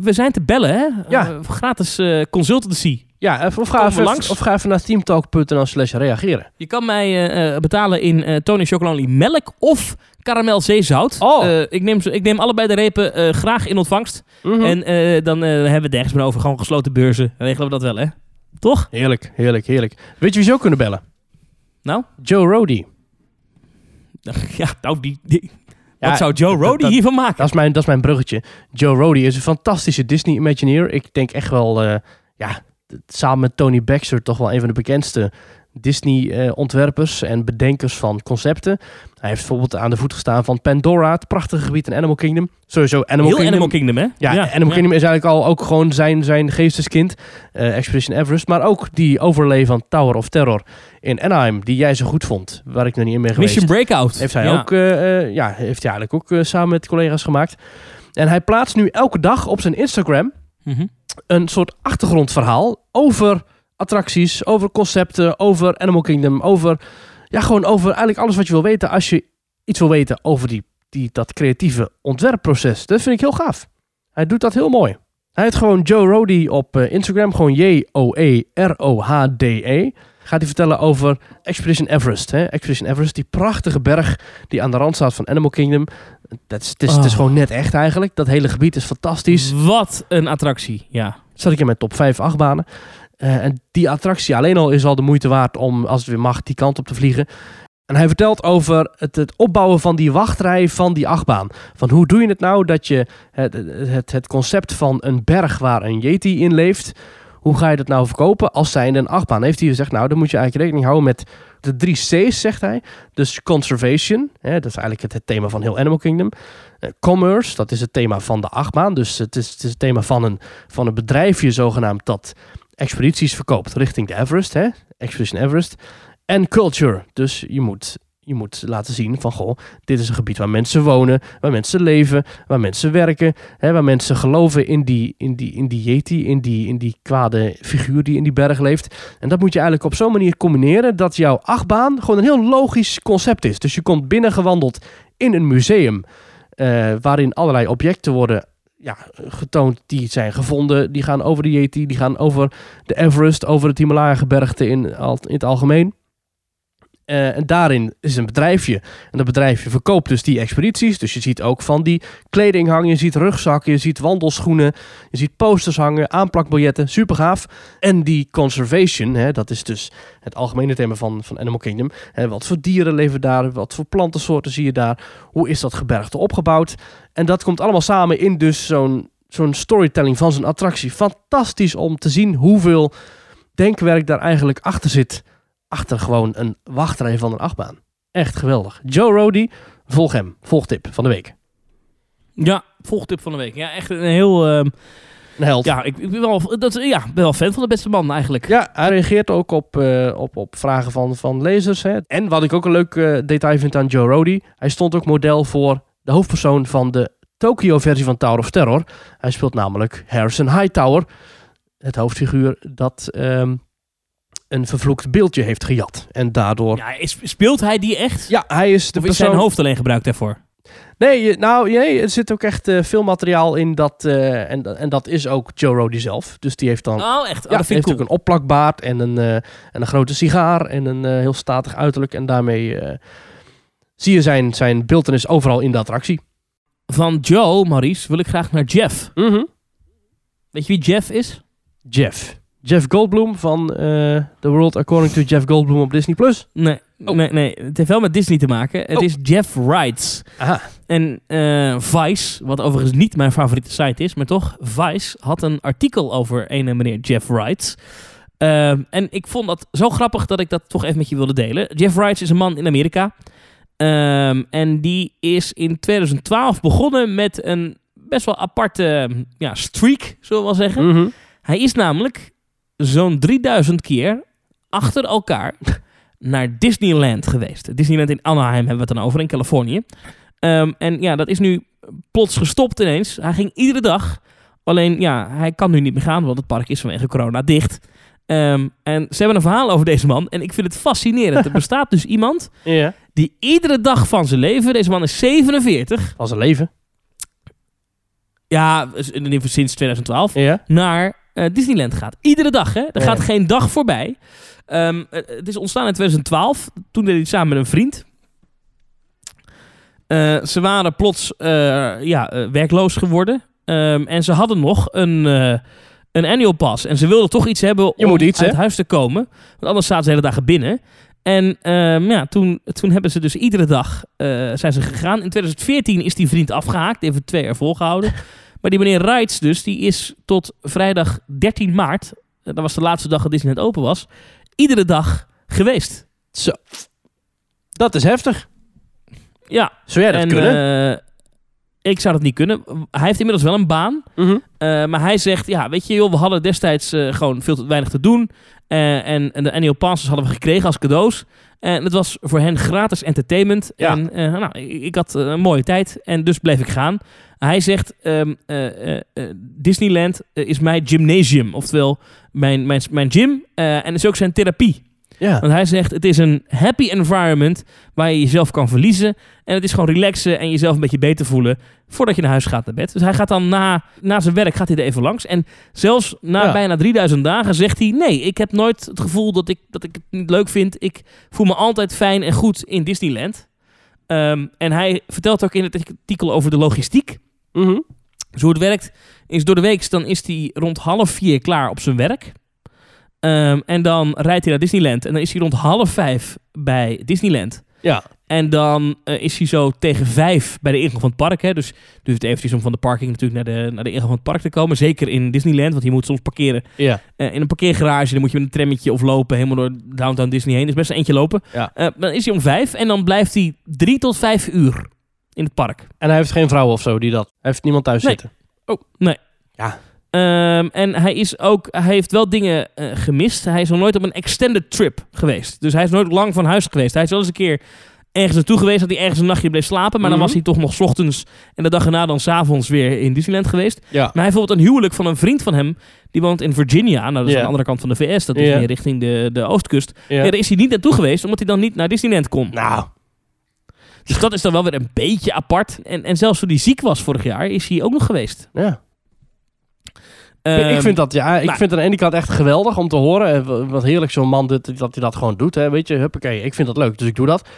we zijn te bellen, hè? Ja. Gratis consultancy. Ja, even- of ga, even, langs. of ga even naar teamtalk.nl slash reageren. Je kan mij eh, eh, betalen in eh Tony's Chocolonely melk of karamel zeezout. Oh. Eh, ik, neem, ze- ik neem allebei de repen eh, graag in ontvangst. Mhm. En eh, dan eh, hebben we het ergens meer over. Gewoon gesloten beurzen. Dan regelen we dat wel, hè? Toch? Heerlijk, heerlijk, heerlijk. Weet je wie ze ook kunnen bellen? Nou? Joe Rody. Ja, nou, die, die, Ja, wat zou Joe Rody hiervan maken? Dat is, mijn, dat is mijn bruggetje. Joe Rody is een fantastische Disney Imagineer. Ik denk echt wel, eh, ja, samen met Tony Baxter toch wel een van de bekendste Disney-ontwerpers en bedenkers van concepten. Hij heeft bijvoorbeeld aan de voet gestaan van Pandora, het prachtige gebied in Animal Kingdom. Sowieso Animal Heel Kingdom. Animal Kingdom, hè? Ja, Animal Kingdom is eigenlijk al ook gewoon zijn, zijn geesteskind. eh, Expedition Everest. Maar ook die overlay van Tower of Terror in Anaheim, die jij zo goed vond. Waar ik nog niet in ben geweest. Mission Breakout. Heeft hij Ja. ook, eh, eh, ja, heeft hij eigenlijk ook eh, samen met collega's gemaakt. En hij plaatst nu elke dag op zijn Instagram Mhm. Een soort achtergrondverhaal over attracties, over concepten, over Animal Kingdom, over, ja, gewoon over eigenlijk alles wat je wil weten als je iets wil weten over die, die, dat creatieve ontwerpproces. Dat vind ik heel gaaf. Hij doet dat heel mooi. Hij heeft gewoon Joe Rody op eh, Instagram, gewoon J-O-E-R-O-H-D-E. Gaat hij vertellen over Expedition Everest. Hè? Expedition Everest, die prachtige berg die aan de rand staat van Animal Kingdom. Dat is, het, is, het is Oh. gewoon net echt eigenlijk. Dat hele gebied is fantastisch. Wat een attractie, ja. Zat ik in mijn top 5 achtbanen. Eh, en die attractie alleen al is al de moeite waard om, als het weer mag, die kant op te vliegen. En hij vertelt over het, het opbouwen van die wachtrij van die achtbaan. Van hoe doe je het nou dat je het, het, het concept van een berg waar een Yeti in leeft, hoe ga je dat nou verkopen als zijnde een achtbaan? Heeft hij gezegd, nou dan moet je eigenlijk rekening houden met de drie C's, zegt hij. Dus conservation, hè, dat is eigenlijk het, thema van heel Animal Kingdom. Eh, commerce, dat is het thema van de achtbaan. Dus het is het, is het thema van een, van een bedrijfje zogenaamd dat expedities verkoopt richting de Everest, hè? Expedition Everest. En culture, dus je moet, je moet laten zien van, goh, dit is een gebied waar mensen wonen, waar mensen leven, waar mensen werken, hè, waar mensen geloven in die, in die, in die Yeti, in die, in die kwade figuur die in die berg leeft. En dat moet je eigenlijk op zo'n manier combineren dat jouw achtbaan gewoon een heel logisch concept is. Dus je komt binnengewandeld in een museum eh, waarin allerlei objecten worden ja, getoond die zijn gevonden. Die gaan over de Yeti, die gaan over de Everest, over het Himalaya-gebergte in, in het algemeen. Eh, en daarin is een bedrijfje. En dat bedrijfje verkoopt dus die expedities. Dus je ziet ook van die kleding hangen. Je ziet rugzakken, je ziet wandelschoenen. Je ziet posters hangen, aanplakbiljetten. Super gaaf. En die conservation, hè, dat is dus het algemene thema van, van Animal Kingdom. Hè, wat voor dieren leven daar? Wat voor plantensoorten zie je daar? Hoe is dat gebergte opgebouwd? En dat komt allemaal samen in dus zo'n zo'n storytelling van zo'n attractie. Fantastisch om te zien hoeveel denkwerk daar eigenlijk achter zit. Achter gewoon een wachtrij van een achtbaan. Echt geweldig. Joe Rody, volg hem. Volgtip van de week. Ja, volgtip van de week. Ja, echt een heel... ehm, Een held. ja, ik, ik ben, wel, dat, ja, ben wel fan van de beste man eigenlijk. Ja, hij reageert ook op, eh, op, op vragen van, van lezers. Hè. En wat ik ook een leuk eh, detail vind aan Joe Rody. Hij stond ook model voor de hoofdpersoon van de Tokyo-versie van Tower of Terror. Hij speelt namelijk Harrison Hightower. Het hoofdfiguur dat ehm, een vervloekt beeldje heeft gejat. En daardoor... Ja, is, speelt hij die echt? Ja, hij is de of is persoon... zijn hoofd alleen gebruikt daarvoor? Nee, nou, nee, er zit ook echt eh, veel materiaal in dat... eh, en, en dat is ook Joe Rody zelf. Dus die heeft dan... Oh, echt? Oh, ja, dat vind heeft cool. ook een opplakbaard en een, eh, en een grote sigaar en een eh, heel statig uiterlijk. En daarmee eh, zie je zijn, zijn beeldenis overal in de attractie. Van Joe, Maurice, wil ik graag naar Jeff. Weet je wie Jeff is? Jeff. Jeff Goldblum van eh, The World According to Jeff Goldblum op Disney+. Plus. Nee, Oh. nee, nee. Het heeft wel met Disney te maken. Het Oh. is Jeff Wrights. Aha. En eh, Vice, wat overigens niet mijn favoriete site is, maar toch, Vice had een artikel over een meneer Jeff Wrights. Ehm, en ik vond dat zo grappig dat ik dat toch even met je wilde delen. Jeff Wrights is een man in Amerika. Ehm, en die is in 2012 begonnen met een best wel aparte ja, streak, zullen we wel zeggen. Mhm. Hij is namelijk zo'n 3000 keer achter elkaar naar Disneyland geweest. Disneyland in Anaheim hebben we het dan over, in Californië. Ehm, en ja, dat is nu plots gestopt ineens. Hij ging iedere dag. Alleen ja, hij kan nu niet meer gaan, want het park is vanwege corona dicht. Ehm, en ze hebben een verhaal over deze man. En ik vind het fascinerend. Er bestaat dus iemand Ja. die iedere dag van zijn leven... Deze man is 47. Als een leven. Ja, sinds 2012. Ja. naar eh, Disneyland gaat. Iedere dag, hè? Er Ja. gaat geen dag voorbij. Ehm, eh, het is ontstaan in 2012. Toen deed hij het samen met een vriend. Eh, ze waren plots ja, werkloos geworden. Ehm, en ze hadden nog een, een annual pass. En ze wilden toch iets hebben Je om iets, uit hè? huis te komen. Want anders zaten ze de hele dagen binnen. En ehm, ja, toen, toen hebben ze dus iedere dag zijn ze gegaan. In 2014 is die vriend afgehaakt. Heeft twee jaar volgehouden. Maar die meneer Reitz dus, die is tot vrijdag 13 maart... eh, dat was de laatste dag dat Disneyland open was... iedere dag geweest. Zo. Dat is heftig. Ja. Zou jij dat en, kunnen? eh, ik zou dat niet kunnen. Hij heeft inmiddels wel een baan. Mhm. Eh, maar hij zegt, ja, weet je, joh, we hadden destijds eh, gewoon veel te weinig te doen. Eh, en, en de annual passes hadden we gekregen als cadeaus. En het was voor hen gratis entertainment. Ja. En nou, ik, ik had een mooie tijd en dus bleef ik gaan. Hij zegt, ehm, eh, eh, eh, Disneyland is mijn gymnasium. Oftewel, mijn, mijn, mijn gym en is ook zijn therapie. Ja. Want hij zegt, het is een happy environment waar je jezelf kan verliezen. En het is gewoon relaxen en jezelf een beetje beter voelen voordat je naar huis gaat naar bed. Dus hij gaat dan na, na zijn werk gaat hij er even langs. En zelfs na Ja. bijna 3000 dagen zegt hij, nee, ik heb nooit het gevoel dat ik, dat ik het niet leuk vind. Ik voel me altijd fijn en goed in Disneyland. Ehm, en hij vertelt ook in het artikel over de logistiek. Mhm. Dus hoe het werkt is door de week dan is hij rond half vier klaar op zijn werk. Ehm, en dan rijdt hij naar Disneyland. En dan is hij rond half vijf bij Disneyland. Ja. En dan eh, is hij zo tegen vijf bij de ingang van het park. Hè. Dus duurt het eventjes om van de parking natuurlijk naar de, naar de ingang van het park te komen. Zeker in Disneyland, want je moet soms parkeren Ja. eh, in een parkeergarage. Dan moet je met een trammetje of lopen helemaal door downtown Disney heen. Dus best een eentje lopen. Ja. Eh, dan is hij om vijf en dan blijft hij drie tot vijf uur in het park. En hij heeft geen vrouw of zo die dat. Hij heeft niemand thuis Nee. zitten. Ehm, en hij, is ook, hij heeft wel dingen eh, gemist. Hij is nog nooit op een extended trip geweest. Dus hij is nooit lang van huis geweest. Hij is wel eens een keer ergens naartoe geweest dat hij ergens een nachtje bleef slapen. Maar dan Mhm. was hij toch nog 's ochtends en de dag erna dan s'avonds weer in Disneyland geweest. Ja. Maar hij heeft bijvoorbeeld een huwelijk van een vriend van hem. Die woont in Virginia. Nou, dat is aan de andere kant van de VS. Dat is meer richting de, de oostkust. Ja. daar is hij niet naartoe geweest, omdat hij dan niet naar Disneyland kon. Nou. Dus dat is dan wel weer een beetje apart. En, en zelfs toen hij ziek was vorig jaar, is hij ook nog geweest. Ja. Ik Ehm, vind dat, ja, ik nou. vind aan de ene kant echt geweldig om te horen. En wa- Wat heerlijk zo'n man dit, dat hij dat gewoon doet. Hè. Weet je, huppakee, ik vind dat leuk, dus ik doe dat.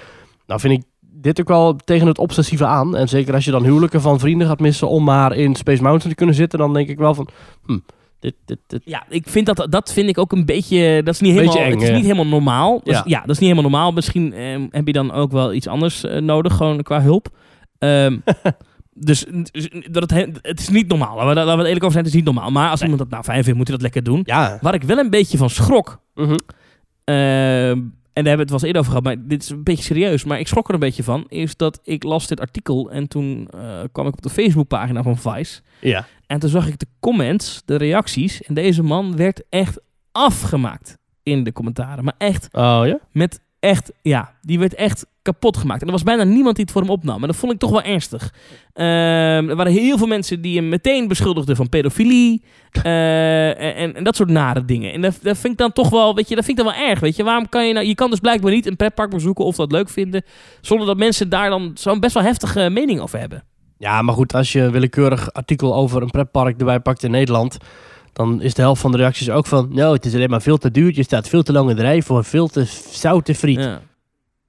Nou vind ik dit ook wel tegen het obsessieve aan. En zeker als je dan huwelijken van vrienden gaat missen om maar in Space Mountain te kunnen zitten, dan denk ik wel van, hm, dit, dit, dit. Ja, ik vind dat, dat vind ik ook een beetje. Dat is niet helemaal, eng, het is niet helemaal normaal. Dus, Ja. ja. dat is niet helemaal normaal. Misschien ehm, heb je dan ook wel iets anders eh, nodig, gewoon qua hulp. Ehm, dus dus dat het, he- het is niet normaal. Laten we, laten we het eerlijk over zijn, het is niet normaal. Maar als iemand dat nou fijn vindt, moet hij dat lekker doen. Ja. Waar ik wel een beetje van schrok. Mhm. ehm, en daar hebben we het wel eens eerder over gehad, maar dit is een beetje serieus. Maar ik schrok er een beetje van. Is dat ik las dit artikel en toen eh, kwam ik op de Facebookpagina van Vice. Ja. En toen zag ik de comments, de reacties. En deze man werd echt afgemaakt in de commentaren. Maar echt, Oh ja? met echt, ja, die werd echt kapot gemaakt. En er was bijna niemand die het voor hem opnam. En dat vond ik toch wel ernstig. Ehm, er waren heel veel mensen die hem meteen beschuldigden van pedofilie. eh, en, en dat soort nare dingen. En dat, dat vind ik dan toch wel, weet je, dat vind ik dan wel erg. Weet je, waarom kan je nou, je kan dus blijkbaar niet een pretpark bezoeken of dat leuk vinden. Zonder dat mensen daar dan zo'n best wel heftige mening over hebben. Ja, maar goed, als je willekeurig artikel over een pretpark erbij pakt in Nederland, dan is de helft van de reacties ook van, nou, het is alleen maar veel te duur, je staat veel te lang in de rij voor veel te zoute friet.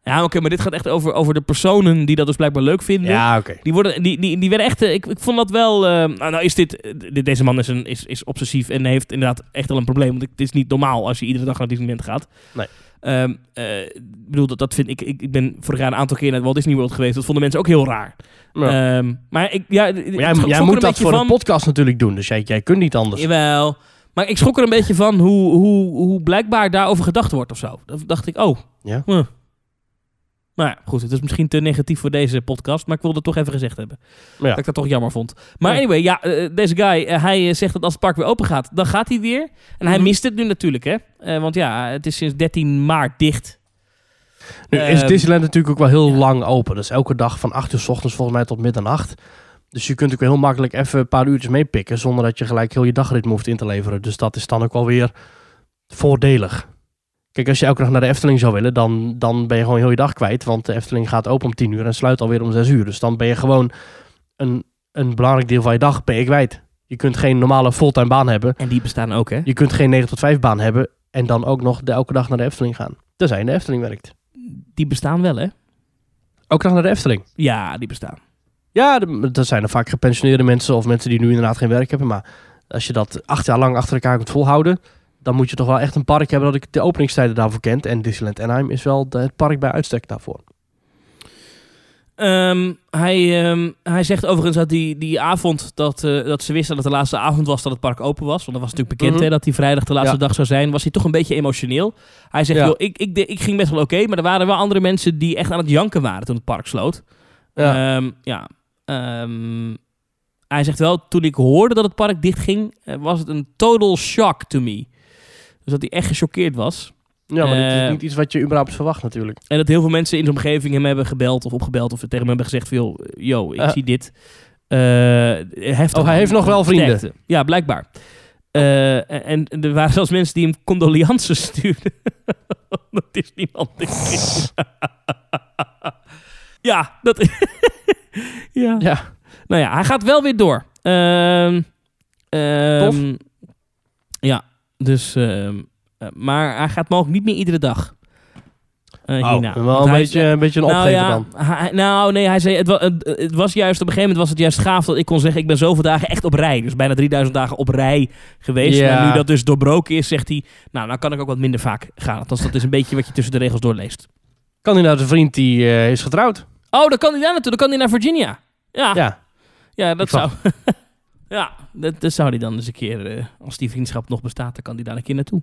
Ja, ja oké, maar dit gaat echt over, over de personen die dat dus blijkbaar leuk vinden. oké. Die, worden, die, die, die werden echt... eh, Ik, ik vond dat wel... eh, nou, nou is dit, eh, dit- Deze man is, een, is, is obsessief en heeft inderdaad echt wel een probleem. Want het is niet normaal als je iedere dag naar Disneyland gaat. Nee. Ehm, eh, ik bedoel, dat, dat vind ik, ik... Ik ben vorig jaar een aantal keer naar Walt Disney World geweest. Dat vonden mensen ook heel raar. Ja. Ehm, maar ik... Ja, Maar jij, jij moet dat voor een podcast natuurlijk doen, dus jij, jij kunt niet anders. Jawel. Maar ik schrok er een beetje van hoe, hoe, hoe blijkbaar daarover gedacht wordt of zo. Dan dacht ik, oh. Ja. huh. Nou ja, goed. Het is misschien te negatief voor deze podcast. Maar ik wilde het toch even gezegd hebben. Ja. Dat ik dat toch jammer vond. Maar Ja. anyway, ja, eh, deze guy, eh, hij eh, zegt dat als het park weer open gaat, dan gaat hij weer. En hij Mhm. mist het nu natuurlijk, hè. Want ja, het is sinds 13 maart dicht. Nu is Ehm, Disneyland natuurlijk ook wel heel ja. lang open. Dus elke dag van 8 uur s ochtends volgens mij tot middernacht. Dus je kunt ook heel makkelijk even een paar uurtjes meepikken zonder dat je gelijk heel je dagritme hoeft in te leveren. Dus dat is dan ook wel weer voordelig. Kijk, als je elke dag naar de Efteling zou willen, dan, dan ben je gewoon heel je dag kwijt. Want de Efteling gaat open om 10 uur en sluit alweer om 6 uur. Dus dan ben je gewoon een, een belangrijk deel van je dag ben je kwijt. Je kunt geen normale fulltime baan hebben. En die bestaan ook, hè. Je kunt geen 9 tot 5 baan hebben en dan ook nog de, elke dag naar de Efteling gaan. Tenzij je in de Efteling werkt. Die bestaan wel, hè. Elke dag naar de Efteling. Ja, die bestaan. Ja, dat zijn er vaak gepensioneerde mensen of mensen die nu inderdaad geen werk hebben. Maar als je dat acht jaar lang achter elkaar kunt volhouden, dan moet je toch wel echt een park hebben dat ik de openingstijden daarvoor kent. En Disneyland Anaheim is wel de- het park bij uitstek daarvoor. Ehm, hij, ehm, hij zegt overigens dat die, die avond dat, eh, dat ze wisten dat het de laatste avond was dat het park open was. Want dat was natuurlijk bekend Mhm. hè, dat die vrijdag de laatste Ja. dag zou zijn. Was hij toch een beetje emotioneel. Hij zegt, Ja. joh, ik, ik, ik ging best wel oké. maar er waren wel andere mensen die echt aan het janken waren toen het park sloot. Ja. Ehm, ja. Hij zegt wel, toen ik hoorde dat het park dichtging, eh, was het een total shock to me. Dus dat hij echt gechoqueerd was. Ja, maar dit Eh, is niet iets wat je überhaupt verwacht natuurlijk. En dat heel veel mensen in zijn omgeving hem hebben gebeld of opgebeld of tegen hem hebben gezegd van, joh, yo, ik Eh. zie dit. Eh, heftig. Oh, hij heeft nog wel vrienden. Ja, blijkbaar. Eh, en, en er waren zelfs mensen die hem condolences stuurden. dat is niemand. ja, dat... ja. Ja, Nou ja, hij gaat wel weer door. Ehm, ehm, Tof. Ja, dus... ehm, eh, maar hij gaat mogelijk niet meer iedere dag. Eh, oh, hierna. wel een beetje, een beetje een nou opgever ja, dan. hij- nou nee, hij zei, het, wa- het, het was juist, op een gegeven moment was het juist gaaf dat ik kon zeggen, ik ben zoveel dagen echt op rij. Dus bijna 3000 dagen op rij geweest. Ja. En nu dat dus doorbroken is, zegt hij, nou, nou kan ik ook wat minder vaak gaan. Althans, dat is een beetje wat je tussen de regels doorleest. Kan hij naar zijn vriend die eh, is getrouwd? Oh, dan kan hij daar naartoe, dan kan hij naar Virginia. Ja, ja. Ja, dat Ik zou... ja, dat, dat zou hij dan eens een keer, eh, als die vriendschap nog bestaat, dan kan hij daar een keer naartoe.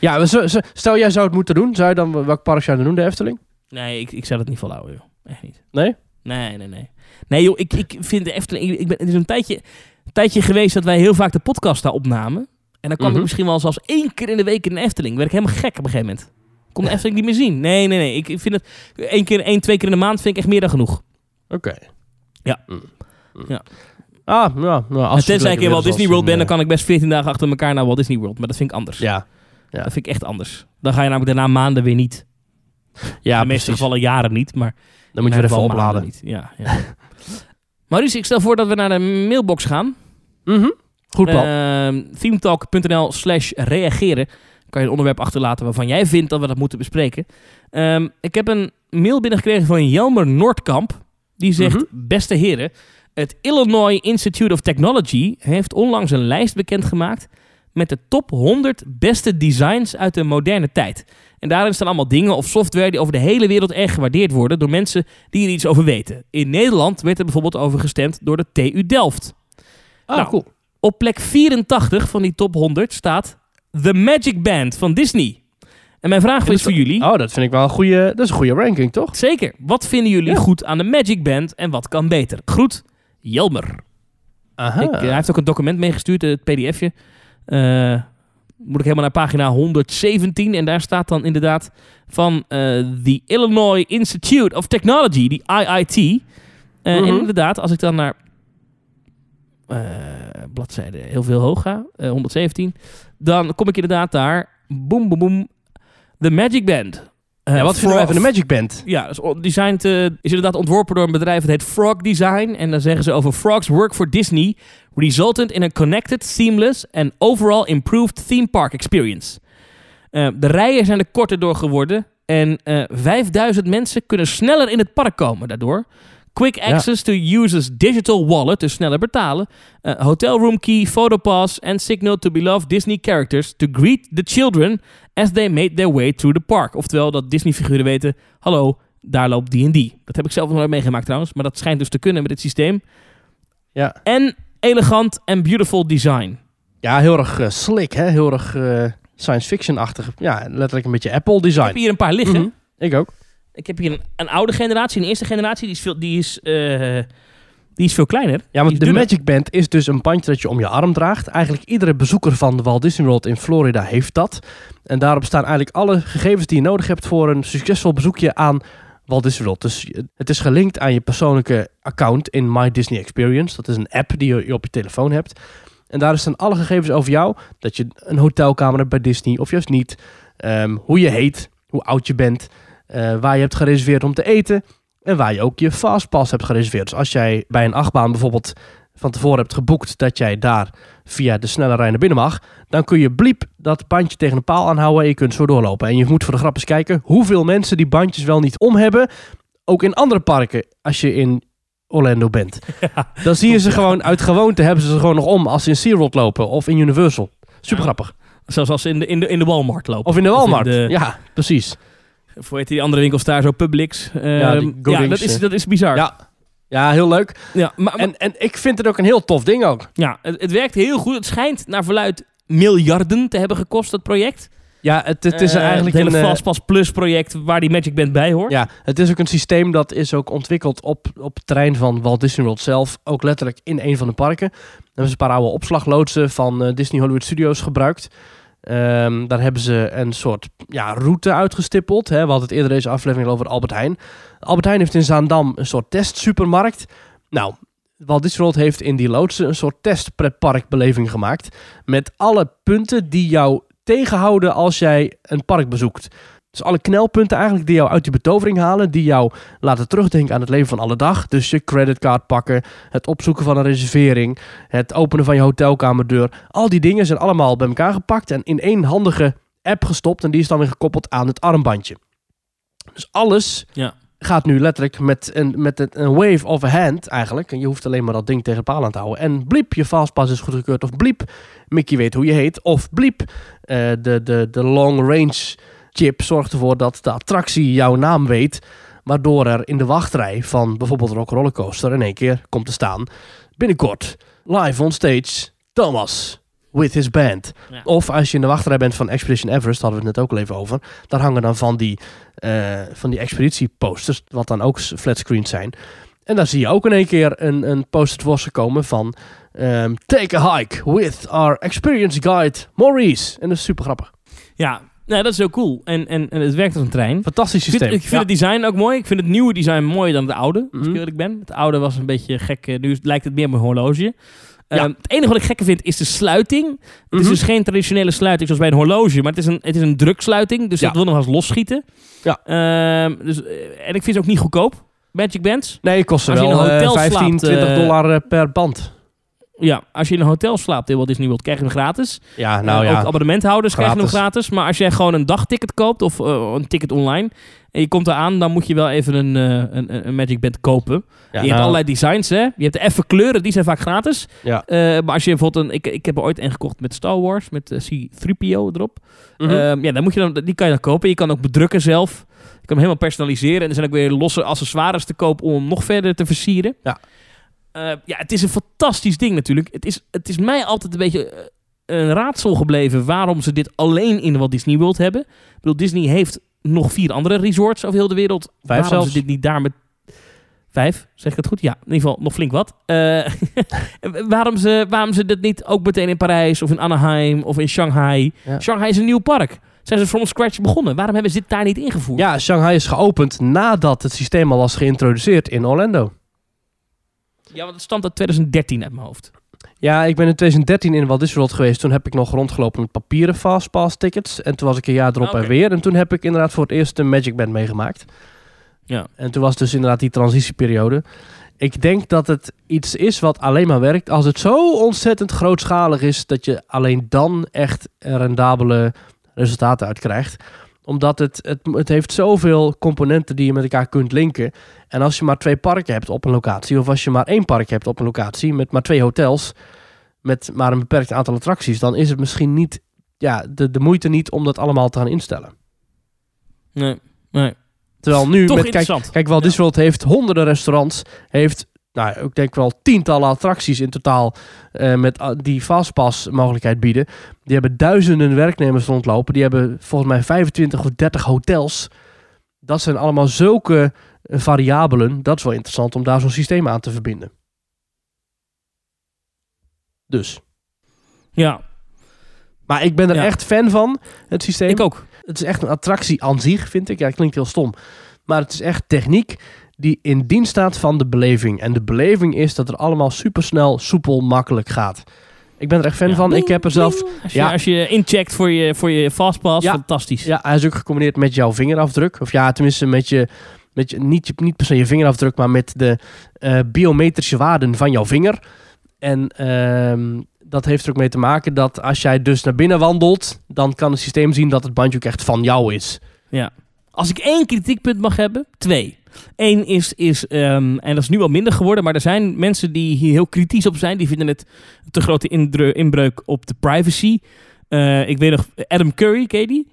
ja zo- zo- stel jij zou het moeten doen. Zou je dan, welk park zou je dan doen, de Efteling? Nee, ik, ik zou dat niet volhouden, joh. Echt niet. Nee? Nee, nee, nee. Nee, joh, ik, ik vind de Efteling... Ik, ben, het is een tijdje, een tijdje geweest dat wij heel vaak de podcast daar opnamen. En dan kwam Mhm. ik misschien wel zelfs één keer in de week in de Efteling. werd ik helemaal gek op een gegeven moment. Ik kon de Efteling niet meer zien. Nee, nee, nee. Ik, ik vind het... één keer, één, twee keer in de maand vind ik echt meer dan genoeg. Oké. Ja. Mm. Mm. Ja. Ah, nou, nou als tenzij ik in Walt Disney World ben, dan kan ik best 14 dagen achter elkaar naar Walt Disney World. Maar dat vind ik anders. Ja, ja. Dat vind ik echt anders. Dan ga je namelijk daarna maanden weer niet. ja in de meeste gevallen jaren niet, maar... Dan moet je weer even opladen. Niet. Ja, ja. Maurice, ik stel voor dat we naar de mailbox gaan. Mhm. Goed plan. Ehm themetalk.nl slash reageren. Kan je een onderwerp achterlaten waarvan jij vindt dat we dat moeten bespreken. Ehm, ik heb een mail binnengekregen van Jelmer Noordkamp. Die zegt, Mhm. beste heren, het Illinois Institute of Technology heeft onlangs een lijst bekendgemaakt met de top 100 beste designs uit de moderne tijd. En daarin staan allemaal dingen of software die over de hele wereld erg gewaardeerd worden door mensen die er iets over weten. In Nederland werd er bijvoorbeeld over gestemd door de TU Delft. ah, nou, cool. Op plek 84 van die top 100 staat The Magic Band van Disney. En mijn vraag En is dat- voor jullie... Oh, dat vind ik wel een goede, dat is een goede ranking, toch? Zeker. Wat vinden jullie Ja. goed aan de Magic Band en wat kan beter? Groet, Jelmer. Aha. Ik, eh, hij heeft ook een document meegestuurd, het pdfje. Eh moet ik helemaal naar pagina 117. En daar staat dan inderdaad van eh the Illinois Institute of Technology, die IIT. Eh, Mhm. En inderdaad, als ik dan naar eh bladzijde heel veel hoog ga, eh, 117, dan kom ik inderdaad daar. Boom, boom, boom. The Magic Band. Eh, ja, wat vinden wij van de Magic Band? ja, is, o- designed, eh, is inderdaad ontworpen door een bedrijf dat heet Frog Design. En dan zeggen ze over Frog's work for Disney resulted in a connected, seamless and overall improved theme park experience. Eh, de rijen zijn er korter door geworden en eh 5000 mensen kunnen sneller in het park komen daardoor. Quick access to users digital wallet, dus sneller betalen. Eh, hotel room key, photopass and signal to beloved Disney characters to greet the children as they made their way through the park. Oftewel dat Disney-figuren weten, hallo, daar loopt die en die. Dat heb ik zelf nog nooit meegemaakt trouwens, maar dat schijnt dus te kunnen met dit systeem. Ja. En elegant en beautiful design. Ja, heel erg eh, slick, hè? Heel erg eh, science fiction-achtig. Ja, letterlijk een beetje Apple Ik design. heb hier een paar liggen. Mhm. Ik ook. Ik heb hier een, een oude generatie, een eerste generatie, die is veel, die is, eh, die is veel kleiner. Ja, want de dunner. Magic Band is dus een bandje dat je om je arm draagt. Eigenlijk iedere bezoeker van de Walt Disney World in Florida heeft dat. En daarop staan eigenlijk alle gegevens die je nodig hebt voor een succesvol bezoekje aan Walt Disney World. Dus het is gelinkt aan je persoonlijke account in My Disney Experience. Dat is een app die je op je telefoon hebt. En daar staan alle gegevens over jou. Dat je een hotelkamer hebt bij Disney of juist niet. Ehm, hoe je heet, hoe oud je bent, eh, waar je hebt gereserveerd om te eten. En waar je ook je fastpass hebt gereserveerd. Dus als jij bij een achtbaan bijvoorbeeld van tevoren hebt geboekt dat jij daar via de snelle rij naar binnen mag, dan kun je bliep dat bandje tegen een paal aanhouden en je kunt zo doorlopen. En je moet voor de grap eens kijken hoeveel mensen die bandjes wel niet om hebben. Ook in andere parken, als je in Orlando bent. Dan zie je ze gewoon uit gewoonte hebben ze ze gewoon nog om als ze in SeaWorld lopen of in Universal. Super Ja. grappig. Zoals als ze in de, in de, in de Walmart lopen. Of in de Walmart. de- Ja, precies. Hoe heet die andere winkels daar zo? Publix. Ehm, Ja, ja, die Goodwings, dat, is, dat is bizar. Ja. Ja, heel leuk. Ja, maar, maar- En, en ik vind het ook een heel tof ding ook. ja het, het werkt heel goed. Het schijnt naar verluid miljarden te hebben gekost, dat project. Ja, het, het is Eh, eigenlijk het hele een... eh, Fastpass Plus project waar die Magic Band bij hoort. Ja, het is ook een systeem dat is ook ontwikkeld op, op het terrein van Walt Disney World zelf. Ook letterlijk in een van de parken. Daar hebben ze een paar oude opslagloodsen van eh, Disney Hollywood Studios gebruikt. Ehm, daar hebben ze een soort ja, route uitgestippeld. Hè. We hadden het eerder deze aflevering over Albert Heijn. Albert Heijn heeft in Zaandam een soort testsupermarkt. Nou, Walt Disney heeft in die loodsen een soort testpretparkbeleving gemaakt. Met alle punten die jou tegenhouden als jij een park bezoekt. Dus alle knelpunten eigenlijk die jou uit die betovering halen, die jou laten terugdenken aan het leven van alle dag. Dus je creditcard pakken, het opzoeken van een reservering, het openen van je hotelkamerdeur. Al die dingen zijn allemaal bij elkaar gepakt en in één handige app gestopt. En die is dan weer gekoppeld aan het armbandje. Dus alles Ja. gaat nu letterlijk met een, met een, een wave of a hand eigenlijk. En je hoeft alleen maar dat ding tegen de paal aan te houden. En bliep, je fastpass is goedgekeurd. Of bliep, Mickey weet hoe je heet. Of bliep, eh, de, de, de long range chip zorgt ervoor dat de attractie jouw naam weet. Waardoor er in de wachtrij van bijvoorbeeld Rock Roller Coaster in één keer komt te staan. Binnenkort, live on stage, Thomas with his band. Ja. Of als je in de wachtrij bent van Expedition Everest, hadden we het net ook al even over. Daar hangen dan van die, eh, van die expeditieposters, wat dan ook s- flatscreens zijn. En daar zie je ook in één keer een, een poster tevoorschijn komen van... ehm, Take a hike with our experience guide Maurice. En dat is super grappig. Ja, nou, dat is heel cool. En, en, en het werkt als een trein. Fantastisch Ik vind, systeem. ik vind het design ook mooi. Ik vind het nieuwe design mooier dan het oude, als Mhm. ik eerlijk ben. Het oude was een beetje gek. eh, Nu lijkt het meer op een horloge. Ja. Ehm, het enige wat ik gekker vind is de sluiting. Het is Mhm. dus geen traditionele sluiting zoals bij een horloge, maar het is een, het is een druksluiting. Dus Ja. dat wil nog wel eens losschieten. Ja. Ehm, dus, eh, en ik vind ze ook niet goedkoop. Magic Bands. Nee, het kost Als je in wel een eh, hotel 15, slaapt, 20 dollar per band. Ja, als je in een hotel slaapt in Walt Disney World, krijg je hem gratis. Ja, nou Eh, ja. Ook abonnementhouders krijgen hem Gratis. Maar als jij gewoon een dagticket koopt of eh, een ticket online en je komt eraan, dan moet je wel even een, eh, een, een Magic Band kopen. ja je hebt nou, allerlei designs, hè. Je hebt de effe kleuren, die zijn vaak gratis. Ja. Maar als je bijvoorbeeld een... Ik, ik heb er ooit een gekocht met Star Wars, met eh, C-3PO erop. mhm. Ehm, ja, dan moet je dan, die kan je dan kopen. Je kan ook bedrukken zelf. Je kan hem helemaal personaliseren. En er zijn ook weer losse accessoires te koop om hem nog verder te versieren. Ja. Eh, ja, het is een fantastisch ding natuurlijk. Het is, het is mij altijd een beetje eh, een raadsel gebleven waarom ze dit alleen in Walt Disney World hebben. Ik bedoel, Disney heeft nog vier andere resorts over heel de wereld. Vijf waarom zelfs. ze dit niet daar met... Vijf, zeg ik het goed? Ja, in ieder geval nog flink wat. Eh, waarom, ze, waarom ze dit niet ook meteen in Parijs of in Anaheim of in Shanghai... Ja. Shanghai is een nieuw park. Zijn ze from scratch begonnen? Waarom hebben ze dit daar niet ingevoerd? ja, Shanghai is geopend nadat het systeem al was geïntroduceerd in Orlando. Ja, want het stamt uit 2013 uit mijn hoofd. Ja, ik ben in 2013 in Walt Disney World geweest. Toen heb ik nog rondgelopen met papieren Fastpass tickets. En toen was ik een jaar erop Oké. en weer. En toen heb ik inderdaad voor het eerst een Magic Band meegemaakt. Ja. En toen was dus inderdaad die transitieperiode. Ik denk dat het iets is wat alleen maar werkt als het zo ontzettend grootschalig is dat je alleen dan echt rendabele resultaten uit krijgt. Omdat het, het, het heeft zoveel componenten die je met elkaar kunt linken. En als je maar twee parken hebt op een locatie, of als je maar één park hebt op een locatie met maar twee hotels, met maar een beperkt aantal attracties, dan is het misschien niet ja, de, de moeite niet om dat allemaal te gaan instellen. Nee, nee. Terwijl nu, Toch met, kijk. Kijk, Walt. Disney World heeft honderden restaurants. Heeft, nou, ik denk wel tientallen attracties in totaal. eh, met ah, die Fastpass mogelijkheid bieden. Die hebben duizenden werknemers rondlopen. Die hebben volgens mij 25 of 30 hotels. Dat zijn allemaal zulke variabelen. Dat is wel interessant om daar zo'n systeem aan te verbinden. Dus. Ja, Maar ik ben er Ja. echt fan van, het systeem. ik ook. Het is echt een attractie aan zich, vind ik. Ja, klinkt heel stom. Maar het is echt techniek die in dienst staat van de beleving. En de beleving is dat het allemaal supersnel, soepel, makkelijk gaat. Ik ben er echt fan Ja. van. Ik heb er zelf... Als je, Ja. als je incheckt voor je, voor je fastpass, Ja. fantastisch. Ja, hij is ook gecombineerd met jouw vingerafdruk. Of ja, tenminste met je... Met je niet, niet per se je vingerafdruk, maar met de eh, biometrische waarden van jouw vinger. En ehm, dat heeft er ook mee te maken dat als jij dus naar binnen wandelt, dan kan het systeem zien dat het bandje ook echt van jou is. Als ik één kritiekpunt mag hebben, twee. Eén is, is ehm, en dat is nu wel minder geworden, maar er zijn mensen die hier heel kritisch op zijn. Die vinden het een te grote inbreuk op de privacy. Eh, ik weet nog, Adam Curry, ken je die?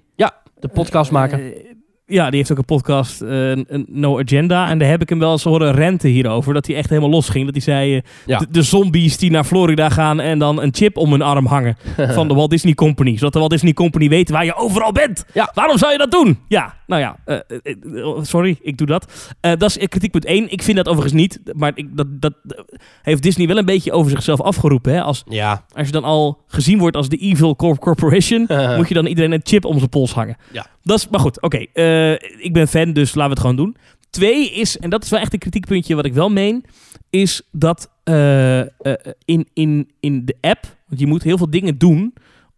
De podcast maken. Ja, die heeft ook een podcast, eh, No Agenda. En daar heb ik hem wel eens horen renten hierover. Dat hij echt helemaal los ging. Dat hij zei, eh, Ja. de, de zombies die naar Florida gaan en dan een chip om hun arm hangen. van de Walt Disney Company. Zodat de Walt Disney Company weet waar je overal bent. Ja. Waarom zou je dat doen? Ja, nou ja. eh, eh, eh, sorry, ik doe dat. Dat is kritiekpunt 1. Ik vind dat overigens niet. Maar ik, dat, dat heeft Disney wel een beetje over zichzelf afgeroepen. Hè? Als, ja. als je dan al gezien wordt als de evil corp- corporation... moet je dan iedereen een chip om zijn pols hangen. Ja. Dat is, maar goed, oké. ik ben fan, dus laten we het gewoon doen. Twee is, en dat is wel echt een kritiekpuntje wat ik wel meen... is dat in, in, in de app... want je moet heel veel dingen doen...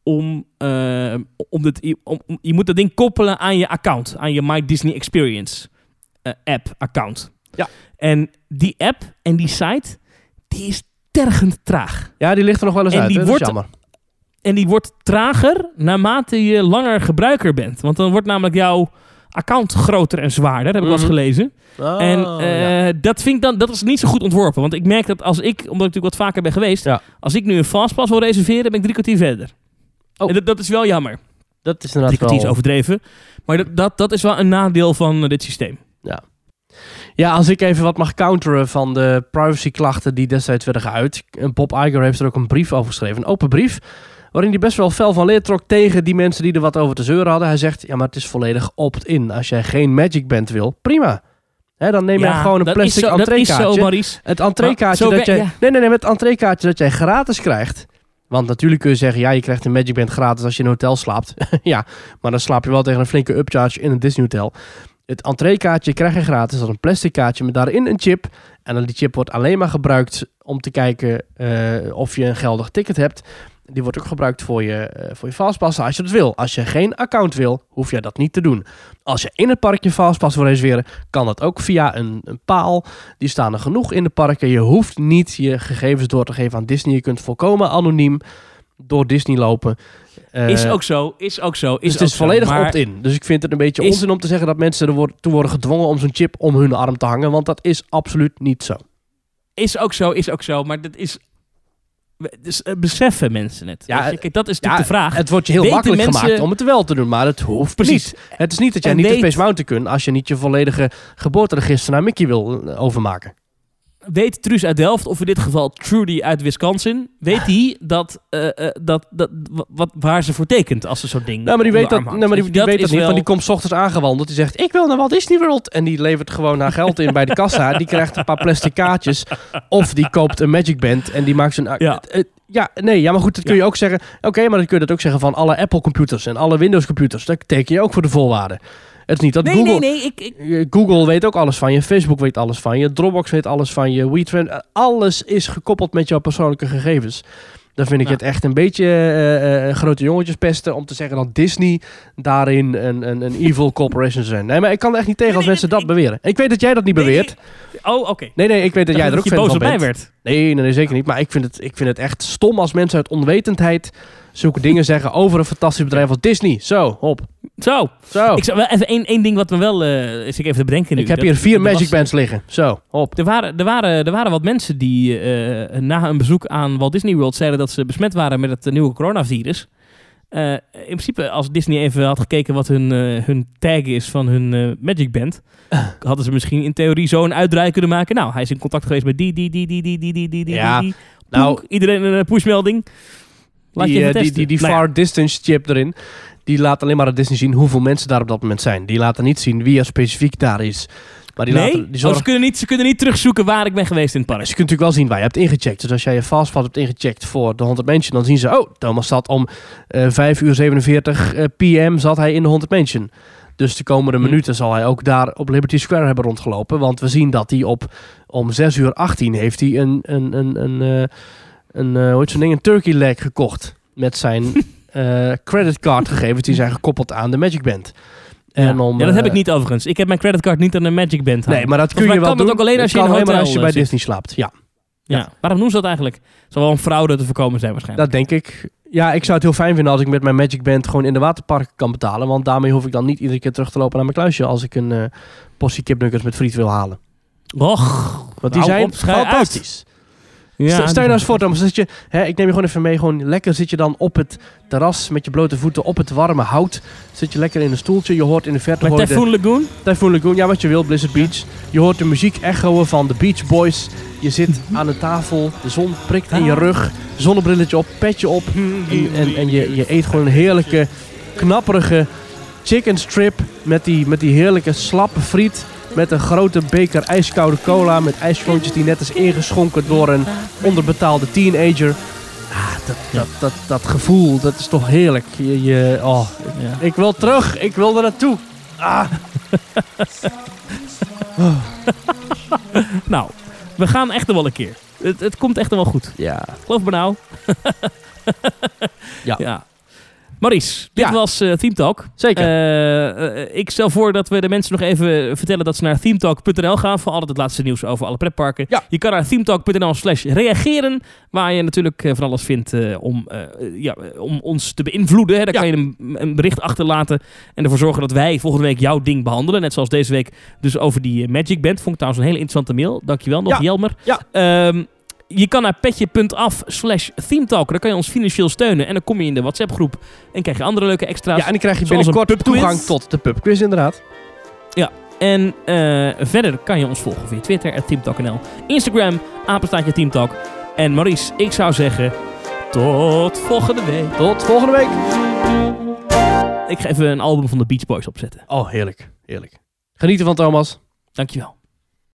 om, eh, om, het, om, om- je moet dat ding koppelen aan je account. Aan je My Disney Experience eh, app account. Ja. En die app en die site... die is tergend traag. ja, die ligt er nog wel eens En uit. die hè? Wordt- jammer. En die wordt trager naarmate je langer gebruiker bent. Want dan wordt namelijk jouw account groter en zwaarder. Heb ik wel eens Mhm. gelezen. Oh, en ja. eh, dat vind ik dan, dat is niet zo goed ontworpen. Want ik merk dat als ik, omdat ik natuurlijk wat vaker ben geweest. Ja. Als ik nu een fastpass wil reserveren, ben ik drie kwartier verder. Oh. En dat, dat is wel jammer. Dat is inderdaad kwartier is wel... overdreven. Maar dat, dat, dat is wel een nadeel van eh, dit systeem. Ja, als ik even wat mag counteren van de privacyklachten die destijds werden geuit. En Bob Iger heeft er ook een brief over geschreven. Een open brief. Waarin hij best wel fel van leer trok tegen die mensen die er wat over te zeuren hadden. Hij zegt, ja maar het is volledig opt-in. Als jij geen Magic Band wil, prima. Dan neem je gewoon een plastic zo, Dat is zo, entreekaartje. Het entreekaartje dat jij... ja. Nee, nee, nee, het entreekaartje dat jij gratis krijgt. Want natuurlijk kun je zeggen, ja, je krijgt een Magic Band gratis als je in een hotel slaapt. ja, maar dan slaap je wel tegen een flinke upcharge in een Disney hotel. Het entreekaartje krijg je gratis. Is een plastic kaartje met daarin een chip. En die chip wordt alleen maar gebruikt om te kijken eh, of je een geldig ticket hebt. Die wordt ook gebruikt voor je, eh, voor je fastpass als je dat wil. Als je geen account wil, hoef je dat niet te doen. Als je in het park je fastpass wil reserveren, kan dat ook via een, een paal. Die staan er genoeg in de parken. Je hoeft niet je gegevens door te geven aan Disney. Je kunt volkomen anoniem door Disney lopen. Eh, Is ook zo, is ook zo. Is dus het is volledig opt-in. Dus ik vind het een beetje Is- onzin om te zeggen dat mensen er worden, toe worden gedwongen om zo'n chip om hun arm te hangen. Want dat is absoluut niet zo. Is ook zo, is ook zo. Maar dat is... Dus, eh, beseffen mensen het? Ja, je? Kijk, dat is Ja, natuurlijk de vraag. het wordt je heel Weten makkelijk mensen- gemaakt om het wel te doen, maar het hoeft Precies. niet. Het is niet dat jij En niet de weet- Space Mountain kunt als je niet je volledige geboorteregister naar Mickey wil eh, overmaken. Weet Truus uit Delft, of in dit geval Trudy uit Wisconsin, weet hij dat, eh, eh, dat, dat, wat, waar ze voor tekent als ze zo'n ding Nou, maar die weet dat, nou, maar die, Weet die je, weet dat niet, wel- want die komt 's ochtends aangewandeld. Die zegt, ik wil naar Walt Disney World. En die levert gewoon haar geld in bij de kassa. Die krijgt een paar plastic kaartjes. Of die koopt een Magic Band en die maakt zijn... Ja. Ja, ja nee, ja, maar goed, dat kun je ook zeggen. Oké, maar dan kun je dat ook zeggen van alle Apple computers en alle Windows computers. Daar teken je ook voor de voorwaarden. Het is niet dat Nee, Google... nee, nee. Ik, ik, Google weet ook alles van je, Facebook weet alles van je, Dropbox weet alles van je, WeTrend, eh, alles is gekoppeld met jouw persoonlijke gegevens. Dan vind ik Ja. het echt een beetje eh, eh, grote jongetjes pesten om te zeggen dat Disney daarin een, een, een evil corporation zijn. Nee, maar ik kan er echt niet tegen als Nee, mensen nee, dat beweren. Ik weet dat jij dat niet beweert. oh, oké. Nee, nee, ik weet dat jij er ook fan boos op mij werd. Nee, nee, nee, zeker niet. Maar ik vind, het, ik vind het echt stom als mensen uit onwetendheid zulke dingen zeggen over een fantastisch bedrijf als Disney. Zo, hop. Zo, Zo. ik zou wel even één, één ding wat me wel eh is ik even te bedenken nu. Ik heb hier vier was- Magic Bands liggen. Zo, hop. Er waren, er, waren, er waren wat mensen die eh, na een bezoek aan Walt Disney World zeiden dat ze besmet waren met het eh, nieuwe coronavirus. In principe, als Disney even had gekeken wat hun, hun tag is van hun eh, Magic Band, hadden ze misschien in theorie zo een uitdraai kunnen maken. Nou, hij is in contact geweest met die, die, die, die, die, die, die, die, die, Ja, die. nou- iedereen een pushmelding. Laat je die, even eh, die, die, die Nou ja, far distance chip erin. Die laat alleen maar aan Disney zien hoeveel mensen daar op dat moment zijn. Die laten niet zien wie er specifiek daar is. Maar die nee, laten, die Oh, zorgen, ze, kunnen niet, ze kunnen niet terugzoeken waar ik ben geweest in het park. Je kunt natuurlijk wel zien waar je hebt ingecheckt. Dus als jij je fastpass hebt ingecheckt voor de 100 Mansion, dan zien ze, oh, Thomas zat om eh 5 uur 47 eh, pm zat hij in de 100 Mansion. Dus de komende Hm. minuten zal hij ook daar op Liberty Square hebben rondgelopen. Want we zien dat hij op om 6 uur 18 heeft hij een, een, een, een, een, eh, hoe heet zo'n ding, een turkey leg gekocht. Met zijn eh creditcardgegevens die zijn gekoppeld aan de Magic Band. En ja. om, ja, dat heb eh, ik niet overigens. Ik heb mijn creditcard niet aan een Magic Band. Nee, maar dat kun je wel kan doen. dat ook alleen als je kan in maar als hotel, je bij zit. Disney slaapt. Ja, Ja. Waarom doen ze dat eigenlijk? Zal wel een fraude te voorkomen zijn waarschijnlijk. dat denk ik. Ja, ik zou het heel fijn vinden als ik met mijn Magic Band gewoon in de waterpark kan betalen. Want daarmee hoef ik dan niet iedere keer terug te lopen naar mijn kluisje als ik een eh portie kipnuggets met friet wil halen. Och, Want die zijn uit. Ja, Stel stel je nou eens voor, Thomas, zit je, hè, ik neem je gewoon even mee, gewoon lekker zit je dan op het terras met je blote voeten op het warme hout. Zit je lekker in een stoeltje, je hoort in de verte Met de- Typhoon Lagoon? Typhoon Lagoon, ja wat je wil, Blizzard Beach. Je hoort de muziek echoen van de Beach Boys. Je zit aan een tafel, de zon prikt in je rug, zonnebrilletje op, petje op. En, en, en je, je eet gewoon een heerlijke, knapperige chicken strip met die, met die heerlijke slappe friet. Met een grote beker ijskoude cola met ijsklontjes die net is ingeschonken door een onderbetaalde teenager. Ah, dat, dat, dat, dat gevoel, dat is toch heerlijk. Je, je, oh, Ja. ik wil terug, ik wil er naartoe. Ah. Nou, we gaan echt wel een keer. Het, het komt echt wel goed. Ja. Geloof me nou. Ja. Maurice, dit Ja. was eh Theme Talk. Zeker. Eh, eh, ik stel voor dat we de mensen nog even vertellen dat ze naar themetalk.nl gaan voor altijd het laatste nieuws over alle pretparken. Ja. Je kan naar themetalk.nl slash reageren, waar je natuurlijk van alles vindt om, ja, om ons te beïnvloeden. Hè. Daar Ja. kan je een, een bericht achterlaten en ervoor zorgen dat wij volgende week jouw ding behandelen. Net zoals deze week dus over die Magic Band. Vond ik trouwens een hele interessante mail. Dankjewel nog. Jelmer. Ja. Ehm, je kan naar petje.af slash themetalk. Daar kan je ons financieel steunen. En dan kom je in de WhatsApp groep en krijg je andere leuke extra's. ja, en dan krijg je binnenkort toegang tot de pubquiz inderdaad. En eh, verder kan je ons volgen via Twitter, at TeamTalkNL. Instagram, apenstaatje TeamTalk. En Maurice, ik zou zeggen, tot volgende week. Tot volgende week. Ik ga even een album van de Beach Boys opzetten. Oh, heerlijk. Heerlijk. Genieten van Thomas. Dankjewel.